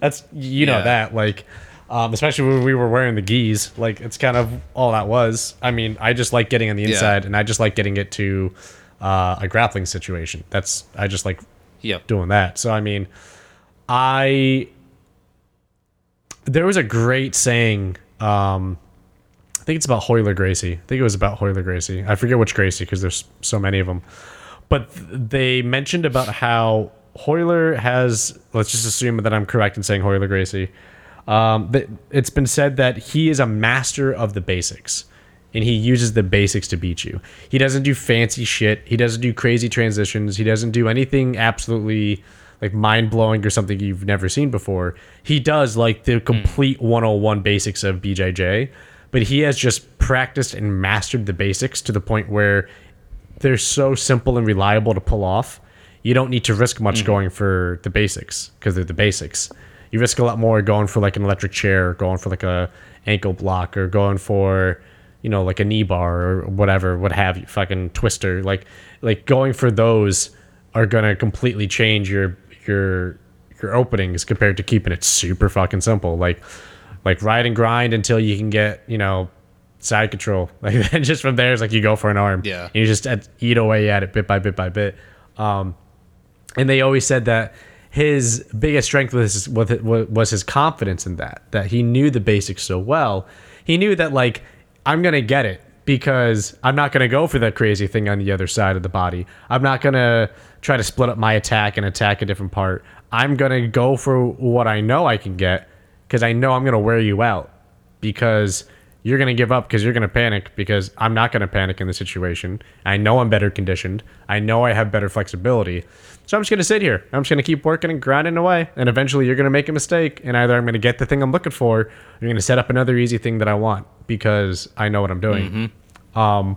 Speaker 3: that's you know
Speaker 4: Yeah.
Speaker 3: that like. Um, especially when we were wearing the gis, like it's kind of all that was. I mean, I just like getting on the
Speaker 4: Yeah.
Speaker 3: inside, and I just like getting it to uh, a grappling situation. That's I just like
Speaker 4: Yep.
Speaker 3: doing that. So I mean, I there was a great saying. Um, I think it's about Royler Gracie. I think it was about Royler Gracie. I forget which Gracie because there's so many of them. But th- they mentioned about how Royler has. Let's just assume that I'm correct in saying Royler Gracie. Um, it's been said that he is a master of the basics and he uses the basics to beat you. He doesn't do fancy shit. He doesn't do crazy transitions. He doesn't do anything absolutely like mind blowing or something you've never seen before. He does like the hmm. complete 101 basics of BJJ, but he has just practiced and mastered the basics to the point where they're so simple and reliable to pull off. You don't need to risk much hmm. going for the basics because they're the basics. You risk a lot more going for like an electric chair, or going for like a ankle lock, or going for you know like a knee bar or whatever, what have you, fucking twister. Like like going for those are gonna completely change your your your openings compared to keeping it super fucking simple. Like like ride and grind until you can get you know side control. (laughs) Like then just from there, it's like you go for an arm.
Speaker 4: Yeah.
Speaker 3: And you just at- eat away at it bit by bit by bit. Um, and they always said that his biggest strength was was his confidence in that. That he knew the basics so well. He knew that like I'm gonna get it because I'm not gonna go for that crazy thing on the other side of the body. I'm not gonna try to split up my attack and attack a different part. I'm gonna go for what I know I can get because I know I'm gonna wear you out because you're going to give up because you're going to panic because I'm not going to panic in the situation. I know I'm better conditioned. I know I have better flexibility. So I'm just going to sit here. I'm just going to keep working and grinding away. And eventually you're going to make a mistake. And either I'm going to get the thing I'm looking for, or you're going to set up another easy thing that I want because I know what I'm doing. Um,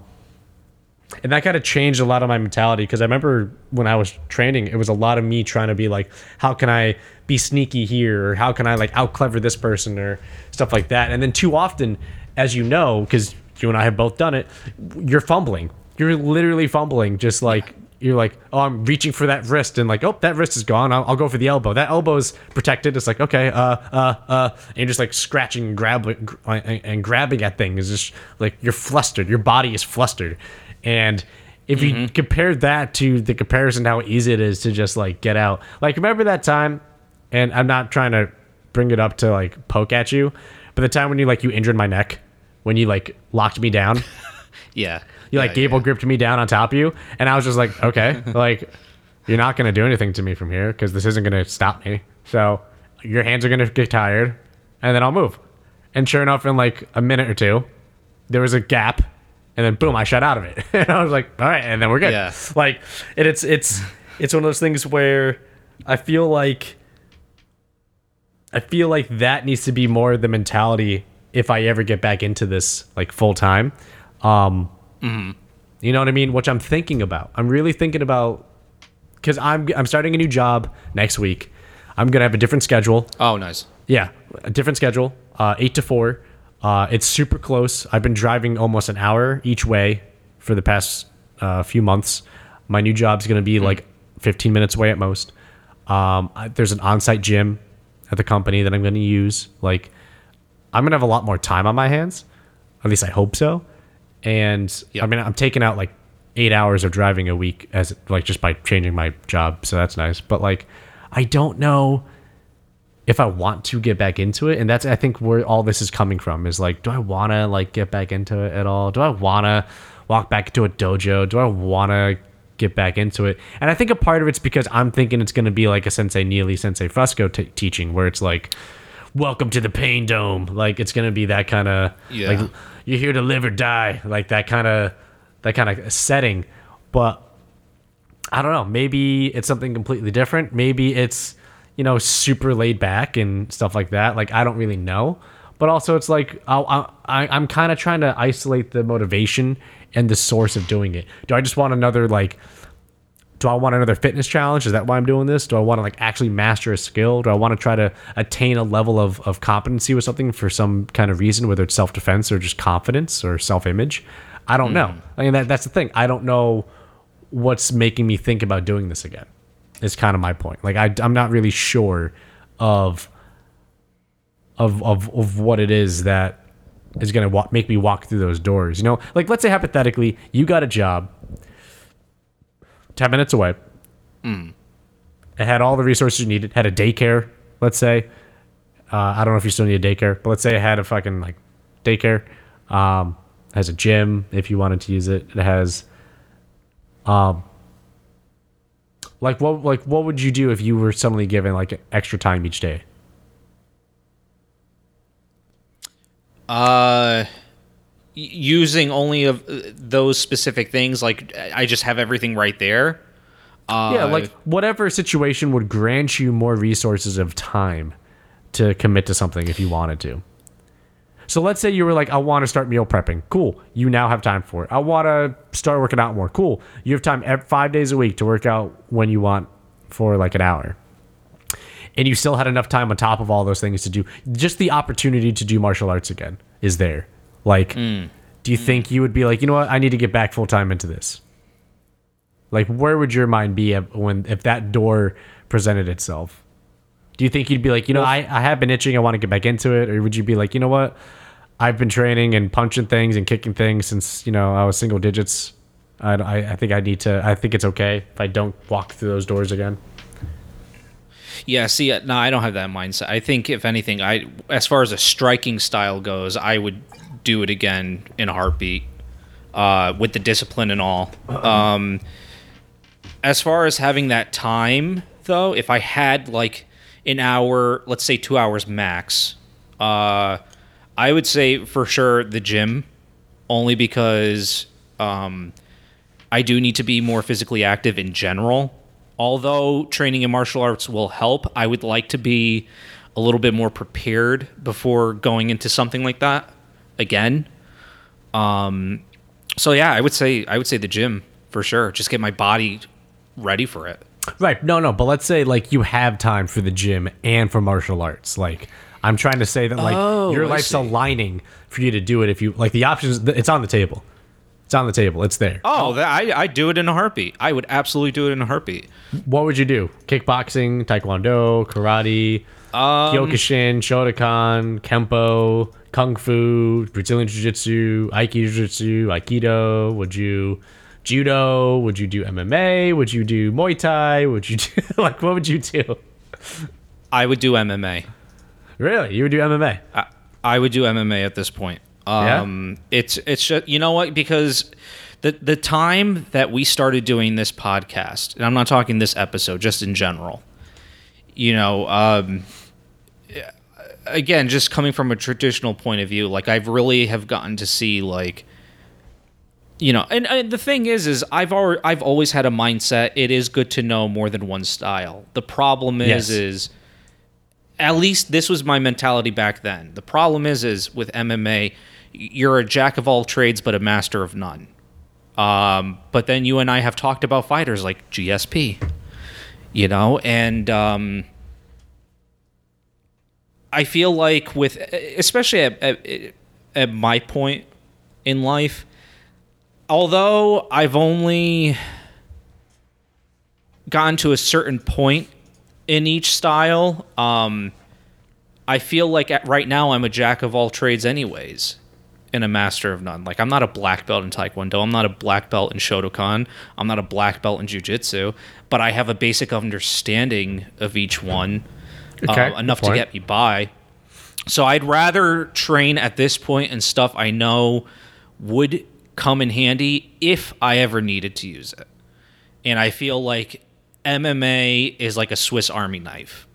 Speaker 3: and that kind of changed a lot of my mentality because I remember when I was training, it was a lot of me trying to be like, how can I be sneaky here, or how can I like out clever this person, or stuff like that. And then too often, as you know, because you and I have both done it, you're fumbling. You're literally fumbling, just like you're like, oh, I'm reaching for that wrist, and like, oh, that wrist is gone. I'll, I'll go for the elbow. That elbow's protected. It's like, okay, uh, uh, uh, and you're just like scratching and grabbing and, and grabbing at things. It's just like you're flustered. Your body is flustered, and if you compare that to the comparison how easy it is to just like get out, like remember that time, and I'm not trying to bring it up to like poke at you, but the time when you like you injured my neck, when you like locked me down. (laughs)
Speaker 4: Yeah.
Speaker 3: You like
Speaker 4: Yeah,
Speaker 3: Gable
Speaker 4: yeah.
Speaker 3: gripped me down on top of you, and I was just like, okay, (laughs) like you're not gonna do anything to me from here because this isn't gonna stop me. So your hands are gonna get tired, and then I'll move. And sure enough, in like a minute or two, there was a gap, and then boom, I shut out of it, (laughs) and I was like, all right, and then we're good.
Speaker 4: Yeah.
Speaker 3: Like, and it's it's it's one of those things where I feel like I feel like that needs to be more the mentality if I ever get back into this like full time. Um, You know what I mean? Which I'm thinking about. I'm really thinking about because I'm I'm starting a new job next week. I'm gonna have a different schedule.
Speaker 4: Oh, nice.
Speaker 3: Yeah, a different schedule. Uh, eight to four. Uh, it's super close. I've been driving almost an hour each way for the past uh, few months. My new job's going to be like 15 minutes away at most. Um, I, there's an on-site gym at the company that I'm going to use. Like, I'm going to have a lot more time on my hands. At least I hope so. And I mean, I'm taking out like eight hours of driving a week as like just by changing my job, so that's nice. But like, I don't know if I want to get back into it, and that's I think where all this is coming from is like, do I want to like get back into it at all? Do I want to walk back into a dojo? Do I want to get back into it? And I think a part of it's because I'm thinking it's going to be like a Sensei Neely, Sensei Fusco t- teaching, where it's like, welcome to the pain dome. Like it's going to be that kind of
Speaker 4: Yeah.
Speaker 3: like you're here to live or die, like that kind of that kind of setting. But I don't know. Maybe it's something completely different. Maybe it's you know super laid back and stuff like that. Like I don't really know. But also, it's like I'll, I, I, I'm kind of trying to isolate the motivation and the source of doing it. Do I just want another like? Do I want another fitness challenge? Is that why I'm doing this? Do I want to like actually master a skill? Do I want to try to attain a level of, of competency with something for some kind of reason, whether it's self defense or just confidence or self image? I don't know. Hmm. I mean, that, that's the thing. I don't know what's making me think about doing this again is kind of my point like I, i'm not really sure of of of, of what it is that is going to wa- make me walk through those doors you know like let's say hypothetically you got a job 10 minutes away. It had all the resources you needed. Had a daycare let's say. Uh, i don't know if you still need a daycare but let's say it had a fucking like daycare. Um, has a gym if you wanted to use it. It has like what like what would you do if you were suddenly given like extra time each day?
Speaker 4: Uh, using only of uh, those specific things, like I just have everything right there. Uh,
Speaker 3: yeah, like whatever situation would grant you more resources of time to commit to something if you wanted to. So let's say you were like, I want to start meal prepping. Cool. You now have time for it. I want to start working out more. Cool. You have time five days a week to work out when you want for like an hour. And you still had enough time on top of all those things to do. Just the opportunity to do martial arts again is there. Like, do you think you would be like, you know what? I need to get back full time into this? Like, where would your mind be when if that door presented itself? Do you think you'd be like, you know, I, I have been itching, I want to get back into it, or would you be like, you know what, I've been training and punching things and kicking things since you know I was single digits. I, I, I think I need to. I think it's okay if I don't walk through those doors again.
Speaker 4: Yeah, see, uh, no, I don't have that mindset. I think if anything, I as far as a striking style goes, I would do it again in a heartbeat, uh, with the discipline and all. Um, as far as having that time, though, if I had like an hour, let's say two hours max, uh, I would say for sure the gym, only because um, I do need to be more physically active in general. Although training in martial arts will help, I would like to be a little bit more prepared before going into something like that again. Um, so yeah, I would say I would say the gym for sure. Just get my body ready for it.
Speaker 3: Right. No, no. But let's say like you have time for the gym and for martial arts. Like I'm trying to say that like
Speaker 4: Oh,
Speaker 3: your life's aligning for you to do it if you like the options. It's on the table. It's on the table. It's there.
Speaker 4: Oh, I I do it in a heartbeat. I would absolutely do it in a heartbeat.
Speaker 3: What would you do? Kickboxing, Taekwondo, Karate,
Speaker 4: Um,
Speaker 3: Kyokushin, Shotokan, Kempo, Kung Fu, Brazilian Jiu Jitsu, Aikido Jiu Jitsu, Aikido. Would you judo? Would you do MMA? Would you do Muay Thai? Would you do (laughs) like what would you do?
Speaker 4: I would do MMA.
Speaker 3: Really, you would do MMA?
Speaker 4: I, I would do MMA at this point.
Speaker 3: Yeah?
Speaker 4: Um, it's it's just you know what because the the time that we started doing this podcast, and I'm not talking this episode, just in general. You know, um, again, just coming from a traditional point of view, like I've really have gotten to see like. You know, and, and the thing is, is I've already, I've always had a mindset. It is good to know more than one style. The problem is,
Speaker 3: Yes.
Speaker 4: is at least this was my mentality back then. The problem is, is with MMA, you're a jack of all trades but a master of none. Um, but then you and I have talked about fighters like GSP, you know, and um, I feel like with, especially at, at, at my point in life, although I've only gotten to a certain point in each style, um, I feel like at, right now I'm a jack of all trades, anyways, and a master of none. Like I'm not a black belt in Taekwondo, I'm not a black belt in Shotokan, I'm not a black belt in Jiu Jitsu, but I have a basic understanding of each one
Speaker 3: Okay,
Speaker 4: uh, enough to get me by. So I'd rather train at this point and stuff I know would come in handy if I ever needed to use it. And I feel like MMA is like a Swiss Army knife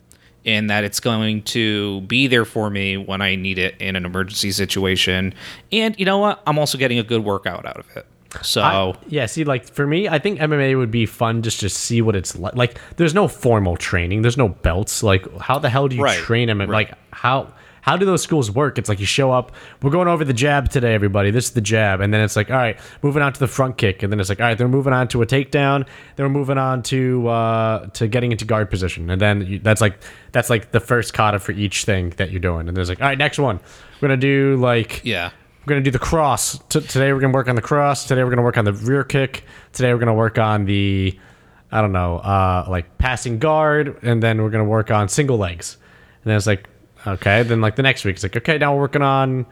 Speaker 4: in that it's going to be there for me when I need it in an emergency situation. And you know what? I'm also getting a good workout out of it. So
Speaker 3: I- yeah, see, like for me, I think MMA would be fun just to see what it's like. Like, there's no formal training, there's no belts. Like, how the hell do you
Speaker 4: Right,
Speaker 3: train them? Like, how how do those schools work? It's like you show up, we're going over the jab today, everybody. This is the jab, and then it's like, all right, moving on to the front kick, and then it's like, all right, they're moving on to a takedown, then we're moving on to uh, to getting into guard position, and then you, that's like that's like the first kata for each thing that you're doing, and there's like, all right, next one, we're gonna do like
Speaker 4: yeah.
Speaker 3: We're gonna do the cross. T- today we're gonna work on the cross. Today we're gonna work on the rear kick. Today we're gonna work on the, I don't know, uh, like passing guard, and then we're gonna work on single legs. And then it's like, okay. Then like the next week, it's like, okay, now we're working on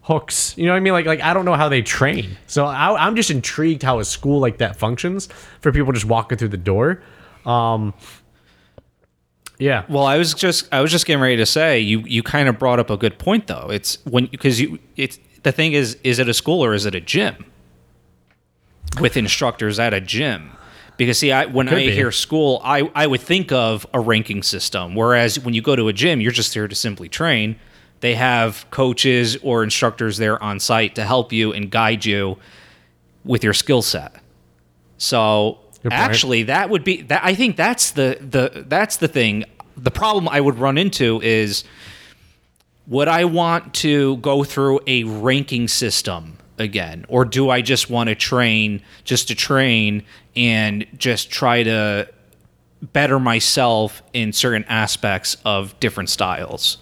Speaker 3: hooks. You know what I mean? Like like I don't know how they train. So I, I'm just intrigued how a school like that functions for people just walking through the door. Um, yeah.
Speaker 4: Well, I was just I was just getting ready to say you you kind of brought up a good point though. It's when because you it's the thing is is it a school or is it a gym with instructors at a gym? Because see, I when
Speaker 3: Could
Speaker 4: I
Speaker 3: be.
Speaker 4: hear school, I I would think of a ranking system. Whereas when you go to a gym, you're just there to simply train. They have coaches or instructors there on site to help you and guide you with your skill set. So actually, that would be that. I think that's the the that's the thing. The problem I would run into is would I want to go through a ranking system again, or do I just want to train just to train and just try to better myself in certain aspects of different styles?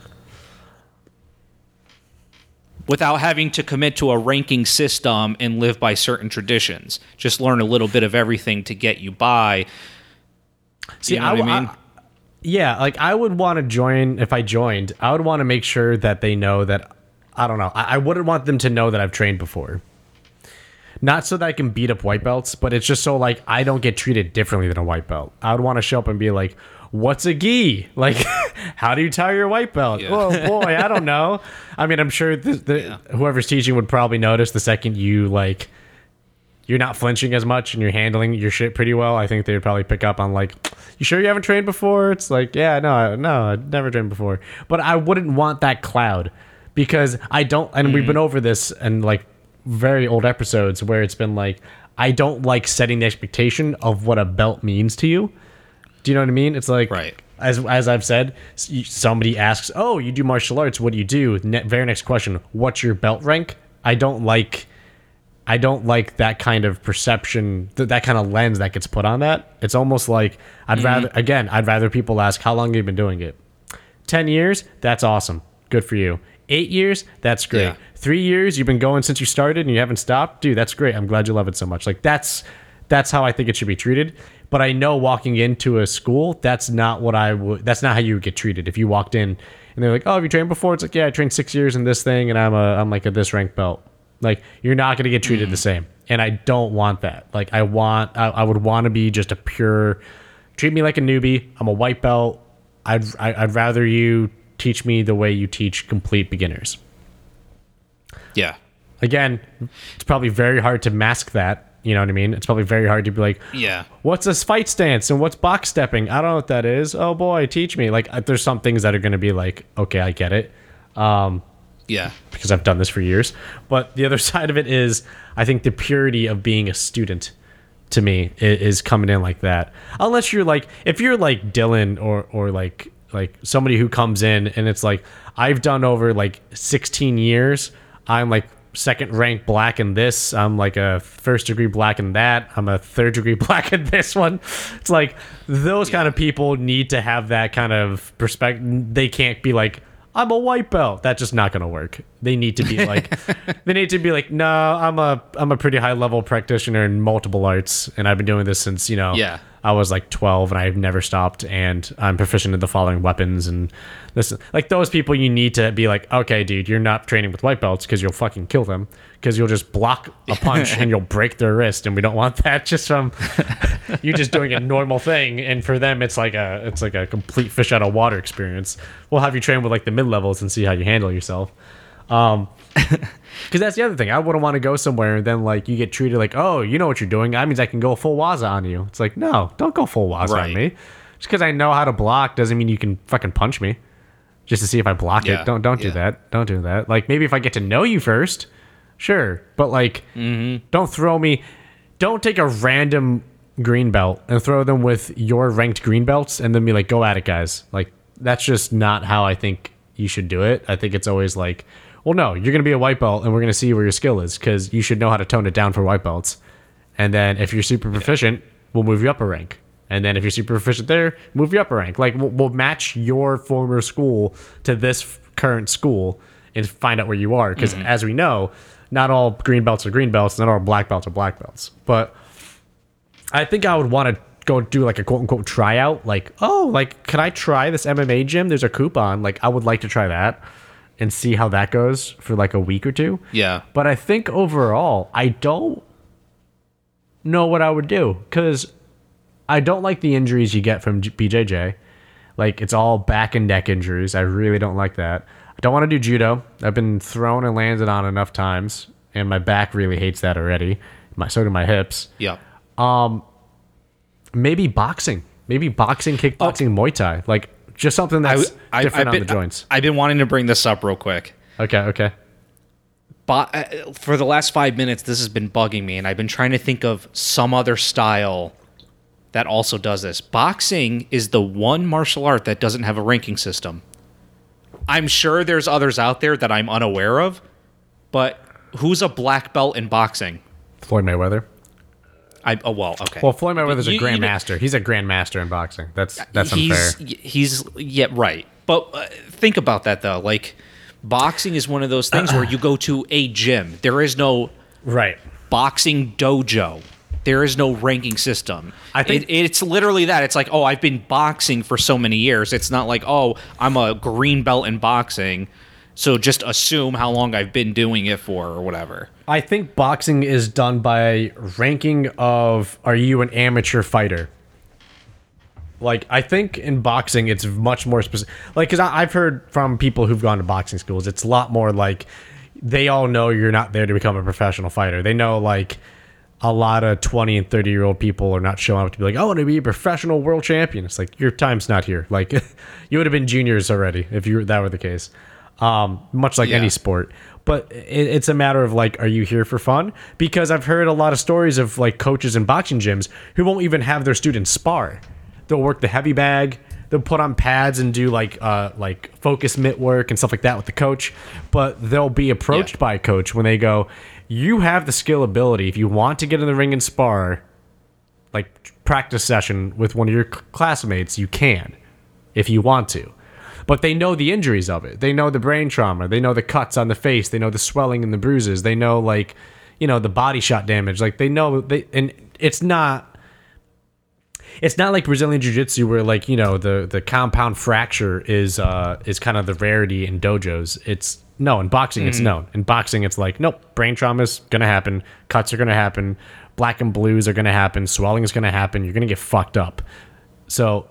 Speaker 4: Without having to commit to a ranking system and live by certain traditions, just learn a little bit of everything to get you by.
Speaker 3: See,
Speaker 4: you know what I
Speaker 3: w-
Speaker 4: mean?
Speaker 3: Yeah, like I would want to join if I joined. I would want to make sure that they know that I don't know. I, I wouldn't want them to know that I've trained before. Not so that I can beat up white belts, but it's just so like I don't get treated differently than a white belt. I would want to show up and be like, "What's a gi? (laughs) Like, how do you tie your white belt?
Speaker 4: Yeah.
Speaker 3: Oh boy, I don't know. (laughs) I mean, I'm sure the, the, whoever's teaching would probably notice the second you like you're not flinching as much and you're handling your shit pretty well, I think they'd probably pick up on like, you sure you haven't trained before? It's like, yeah, no, I- no, I've never trained before. But I wouldn't want that cloud because I don't, and we've been mm. over this and like very old episodes where it's been like, I don't like setting the expectation of what a belt means to you. Do you know what I mean? It's like,
Speaker 4: Right.
Speaker 3: as as I've said, somebody asks, "Oh, you do martial arts? What do you do?" Ne- very next question, "What's your belt rank?" I don't like, I don't like that kind of perception, th- that kind of lens that gets put on that. It's almost like I'd mm-hmm. rather, again, I'd rather people ask, "How long have you been doing it?" Ten years? That's awesome. Good for you. Eight years? That's great.
Speaker 4: Yeah.
Speaker 3: Three years? You've been going since you started and you haven't stopped, dude. That's great. I'm glad you love it so much. Like that's that's how I think it should be treated. But I know walking into a school, that's not what I would. That's not how you would get treated. If you walked in and they're like, "Oh, have you trained before?" It's like, "Yeah, I trained six years in this thing, and I'm a I'm like a this rank belt." Like you're not gonna get treated the same, and I don't want that. Like I want, I, I would want to be just a pure. Treat me like a newbie. I'm a white belt. I'd I- I'd rather you teach me the way you teach complete beginners.
Speaker 4: Yeah.
Speaker 3: Again, it's probably very hard to mask that. You know what I mean? It's probably very hard to be like,
Speaker 4: Yeah.
Speaker 3: what's a fight stance and what's box stepping? I don't know what that is. Oh boy, teach me. Like, uh, there's some things that are going to be like, okay, I get it. Um,
Speaker 4: Yeah.
Speaker 3: because I've done this for years. But the other (laughs) side of it is, I think the purity of being a student to me is coming in like that. Unless you're like, if you're like Dylan or or like like somebody who comes in and it's like I've done over like 16 years. I'm like second rank black in this. I'm like a first degree black in that. I'm a third degree (laughs) black in this one. It's like those kind of people need to have that kind of perspective. They can't be like I'm a white belt. That's just not going to work. They need to be (laughs) like, they need to be like, no, I'm a, I'm a pretty high level practitioner in multiple arts, and I've been doing this since you know,
Speaker 4: Yeah.
Speaker 3: I was like 12 and I've never stopped, and I'm proficient in the following weapons and this, like those people. You need to be like, okay, dude, you're not training with white belts because you'll fucking kill them because you'll just block a punch and (laughs) you'll break their wrist, and we don't want that. (laughs) Just from (laughs) you just doing a normal thing, and for them, it's like a, it's like a complete fish out of water experience. We'll have you train with like the mid levels and see how you handle yourself. Um, because that's the other thing. I wouldn't want to go somewhere and then like you get treated like, oh, you know what you're doing. That means I can go full waza on you. It's like, no, don't go full waza
Speaker 4: Right.
Speaker 3: on me. Just because I know how to block doesn't mean you can fucking punch me. Just to see if I block
Speaker 4: Yeah,
Speaker 3: it. Don't don't do that. Don't do that. Like maybe if I get to know you first, sure. But like,
Speaker 4: Mm-hmm.
Speaker 3: don't throw me. Don't take a random green belt and throw them with your ranked green belts and then be like, go at it, guys. Like that's just not how I think you should do it. I think it's always like, well, no, you're gonna be a white belt and we're gonna see where your skill is because you should know how to tone it down for white belts. And then if you're super proficient, we'll move you up a rank. And then if you're super proficient there, move you up a rank. Like we'll, we'll match your former school to this f- current school and find out where you are. Because as we know, not all green belts are green belts, not all black belts are black belts. But I think I would want to go do like a quote unquote tryout. Like, oh, like can I try this MMA gym? There's a coupon. Like I would like to try that and see how that goes for like a week or two.
Speaker 4: Yeah.
Speaker 3: But I think overall, I don't know what I would do because I don't like the injuries you get from BJJ. Like it's all back and neck injuries. I really don't like that. I don't want to do judo. I've been thrown and landed on enough times, and my back really hates that already. My so do my hips.
Speaker 4: Yeah.
Speaker 3: Um, Maybe boxing. Maybe boxing, kickboxing, Muay Thai. Like just something that's different on
Speaker 4: been,
Speaker 3: the joints.
Speaker 4: I've been wanting to bring this up real quick.
Speaker 3: okay, okay.
Speaker 4: But uh, for the last five minutes, this has been bugging me, and I've been trying to think of some other style that also does this. Boxing is the one martial art that doesn't have a ranking system. I'm sure there's others out there that I'm unaware of, but who's a black belt in boxing?
Speaker 3: Floyd Mayweather.
Speaker 4: I oh well, okay.
Speaker 3: Well, Floyd Mayweather's a
Speaker 4: You- you know-
Speaker 3: grandmaster. He's a grandmaster in boxing. That's that's unfair.
Speaker 4: he's, He's yeah, right. But uh, think about that though. Like boxing is one of those things where you go to a gym. There is no
Speaker 3: Right.
Speaker 4: boxing dojo. There is no ranking system.
Speaker 3: I think-
Speaker 4: it, it's literally that. It's like, oh, I've been boxing for so many years. It's not like, oh, I'm a green belt in boxing, so just assume how long I've been doing it for or whatever.
Speaker 3: I think boxing is done by ranking of are you an amateur fighter? Like I think in boxing it's much more specific. Like because I've heard from people who've gone to boxing schools, it's a lot more like they all know you're not there to become a professional fighter. They know like a lot of 20 and 30 year old people are not showing up to be like, I want to be a professional world champion. It's like your time's not here. Like (laughs) you would have been juniors already if you that were the case. Um, much like
Speaker 4: Yeah.
Speaker 3: any sport. But it, it's a matter of like, are you here for fun? Because I've heard a lot of stories of like coaches in boxing gyms who won't even have their students spar. They'll work the heavy bag. They'll put on pads and do like uh, like focus mitt work and stuff like that with the coach. But they'll be approached
Speaker 4: Yeah.
Speaker 3: by a coach when they go, "You have the skill ability. If you want to get in the ring and spar, like practice session with one of your classmates, you can, if you want to. But they know the injuries of it. They know the brain trauma. They know the cuts on the face. They know the swelling and the bruises. They know like, you know, the body shot damage. Like they know they and it's not it's not like Brazilian jiu-jitsu where like, you know, the the compound fracture is uh is kind of the rarity in dojos. It's no, in boxing it's mm. known. In boxing it's like, nope, brain trauma is going to happen, cuts are going to happen, black and blues are going to happen, swelling is going to happen, you're going to get fucked up. So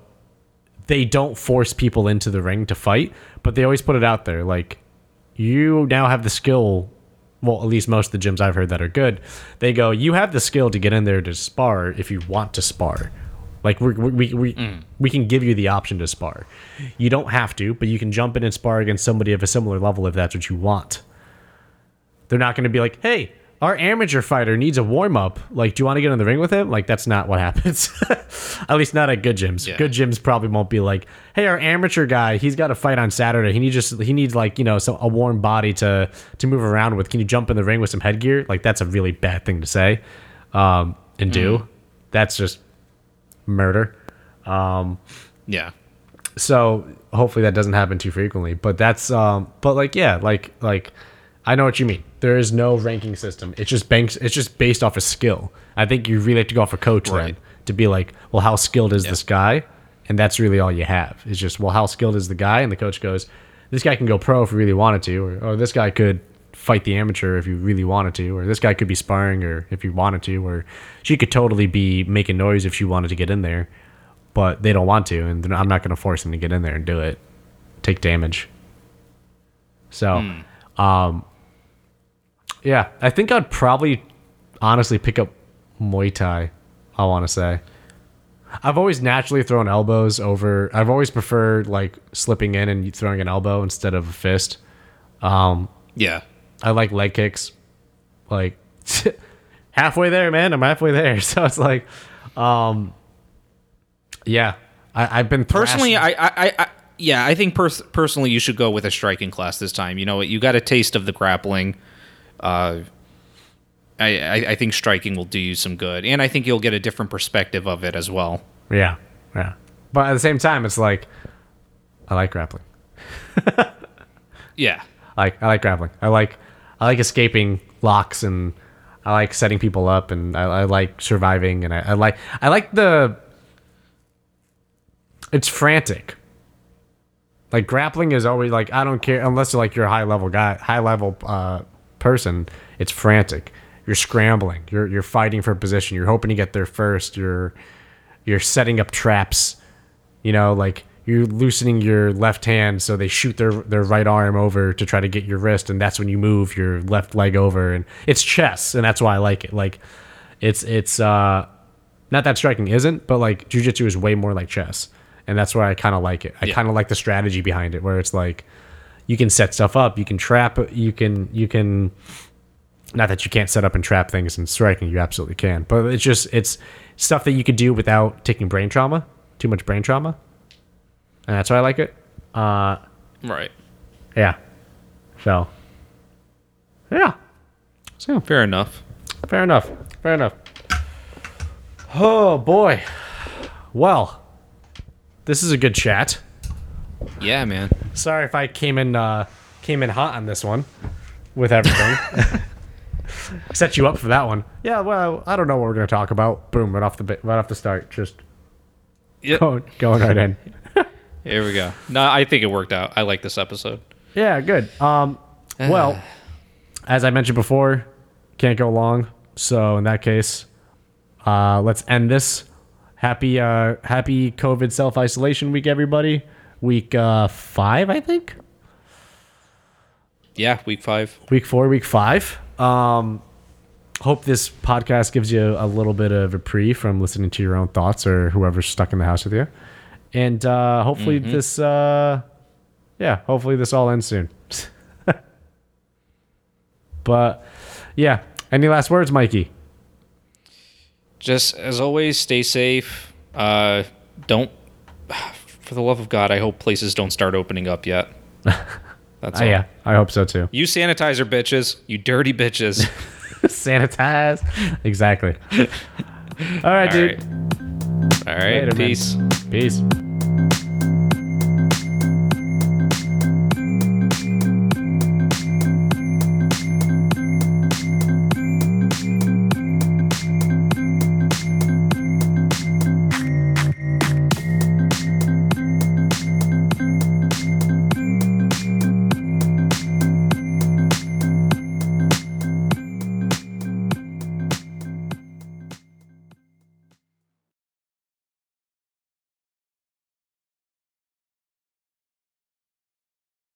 Speaker 3: they don't force people into the ring to fight, but they always put it out there like you now have the skill. Well, at least most of the gyms I've heard that are good, they go, you have the skill to get in there to spar if you want to spar. Like we we we, we can give you the option to spar. You don't have to, but you can jump in and spar against somebody of a similar level if that's what you want. They're not going to be like, "Hey, our amateur fighter needs a warm up. Like, do you want to get in the ring with him? Like, that's not what happens. (laughs) at least not at good gyms.
Speaker 4: Yeah.
Speaker 3: Good gyms probably won't be like, hey, our amateur guy, he's got a fight on Saturday. He needs just he needs like you know so a warm body to to move around with. Can you jump in the ring with some headgear? Like, that's a really bad thing to say um, and do. That's just murder.
Speaker 4: Um, Yeah.
Speaker 3: so hopefully that doesn't happen too frequently but that's um but like yeah like like i know what you mean. There is no ranking system. It's just banks it's just based off of skill. I think you really have to go off a coach
Speaker 4: Right.
Speaker 3: then to be like well how skilled is this guy? And that's really all you have. It's just well how skilled is the guy? And the coach goes this guy can go pro if he really wanted to or, or this guy could fight the amateur if you really wanted to or this guy could be sparring or if you wanted to or she could totally be making noise if she wanted to get in there but they don't want to, and I'm not going to force them to get in there and do it, take damage. So, um, yeah, I think I'd probably honestly pick up Muay Thai. I want to say. I've always naturally thrown elbows over. I've always preferred like slipping in and throwing an elbow instead of a fist.
Speaker 4: Yeah.
Speaker 3: I like leg kicks. Like (laughs) halfway there, man. I'm halfway there. (laughs) So it's like, um, yeah. I, I've been
Speaker 4: Personally, I, I, I, yeah, I think pers- personally you should go with a striking class this time. You know what? You got a taste of the grappling. Uh, I, I, I think striking will do you some good, and I think you'll get a different perspective of it as well.
Speaker 3: yeah, yeah. But at the same time, it's like I like grappling. (laughs)
Speaker 4: Yeah.
Speaker 3: Like I like grappling. I like I like escaping locks and I like setting people up and I, I like surviving and I, I like I like the it's frantic. Like grappling is always like I don't care unless you're like you're a high level guy, high level uh, person. It's frantic. You're scrambling. You're you're fighting for position. You're hoping to get there first. You're you're setting up traps. You know, like you're loosening your left hand so they shoot their their right arm over to try to get your wrist, and that's when you move your left leg over. And it's chess, and that's why I like it. Like it's it's uh not that striking isn't, but like jujitsu is way more like chess, and that's why I kind of like it. I
Speaker 4: Yeah.
Speaker 3: kind of like the strategy behind it, where it's like you can set stuff up, you can trap, you can you can. Not that you can't set up and trap things in striking, you absolutely can, but it's just it's stuff that you could do without taking brain trauma, too much brain trauma, and that's why I like it. Uh,
Speaker 4: Right.
Speaker 3: yeah. So, yeah. So
Speaker 4: Fair enough.
Speaker 3: Fair enough. Fair enough. Oh boy. Well, this is a good chat.
Speaker 4: Yeah, man.
Speaker 3: Sorry if I came in uh came in hot on this one with everything. (laughs) Set you up for that one. Yeah, well, I don't know what we're gonna talk about. Boom, right off the bit, right off the start, just
Speaker 4: Yep.
Speaker 3: going, going right in.
Speaker 4: Here we go. No, I think it worked out. I like this episode.
Speaker 3: Yeah, good. Um, (sighs) well, as I mentioned before, can't go long. So in that case, uh, let's end this. Happy, uh, happy COVID self isolation week, everybody. Week uh, five, I think.
Speaker 4: Yeah, week five.
Speaker 3: Week four, week five. Um, hope this podcast gives you a little bit of a reprieve from listening to your own thoughts or whoever's stuck in the house with you. And uh, hopefully this, uh, yeah, hopefully this all ends soon. (laughs) but yeah, any last words, Mikey?
Speaker 4: Just as always, stay safe. Uh, don't, (sighs) for the love of God, I hope places don't start opening up yet. (laughs) That's
Speaker 3: Uh,
Speaker 4: all.
Speaker 3: yeah, I hope so too.
Speaker 4: You sanitizer, bitches. You dirty bitches. (laughs)
Speaker 3: Sanitize. exactly. all right,
Speaker 4: all
Speaker 3: dude.
Speaker 4: right. All right.
Speaker 3: Later, man.
Speaker 4: peace.
Speaker 3: Peace.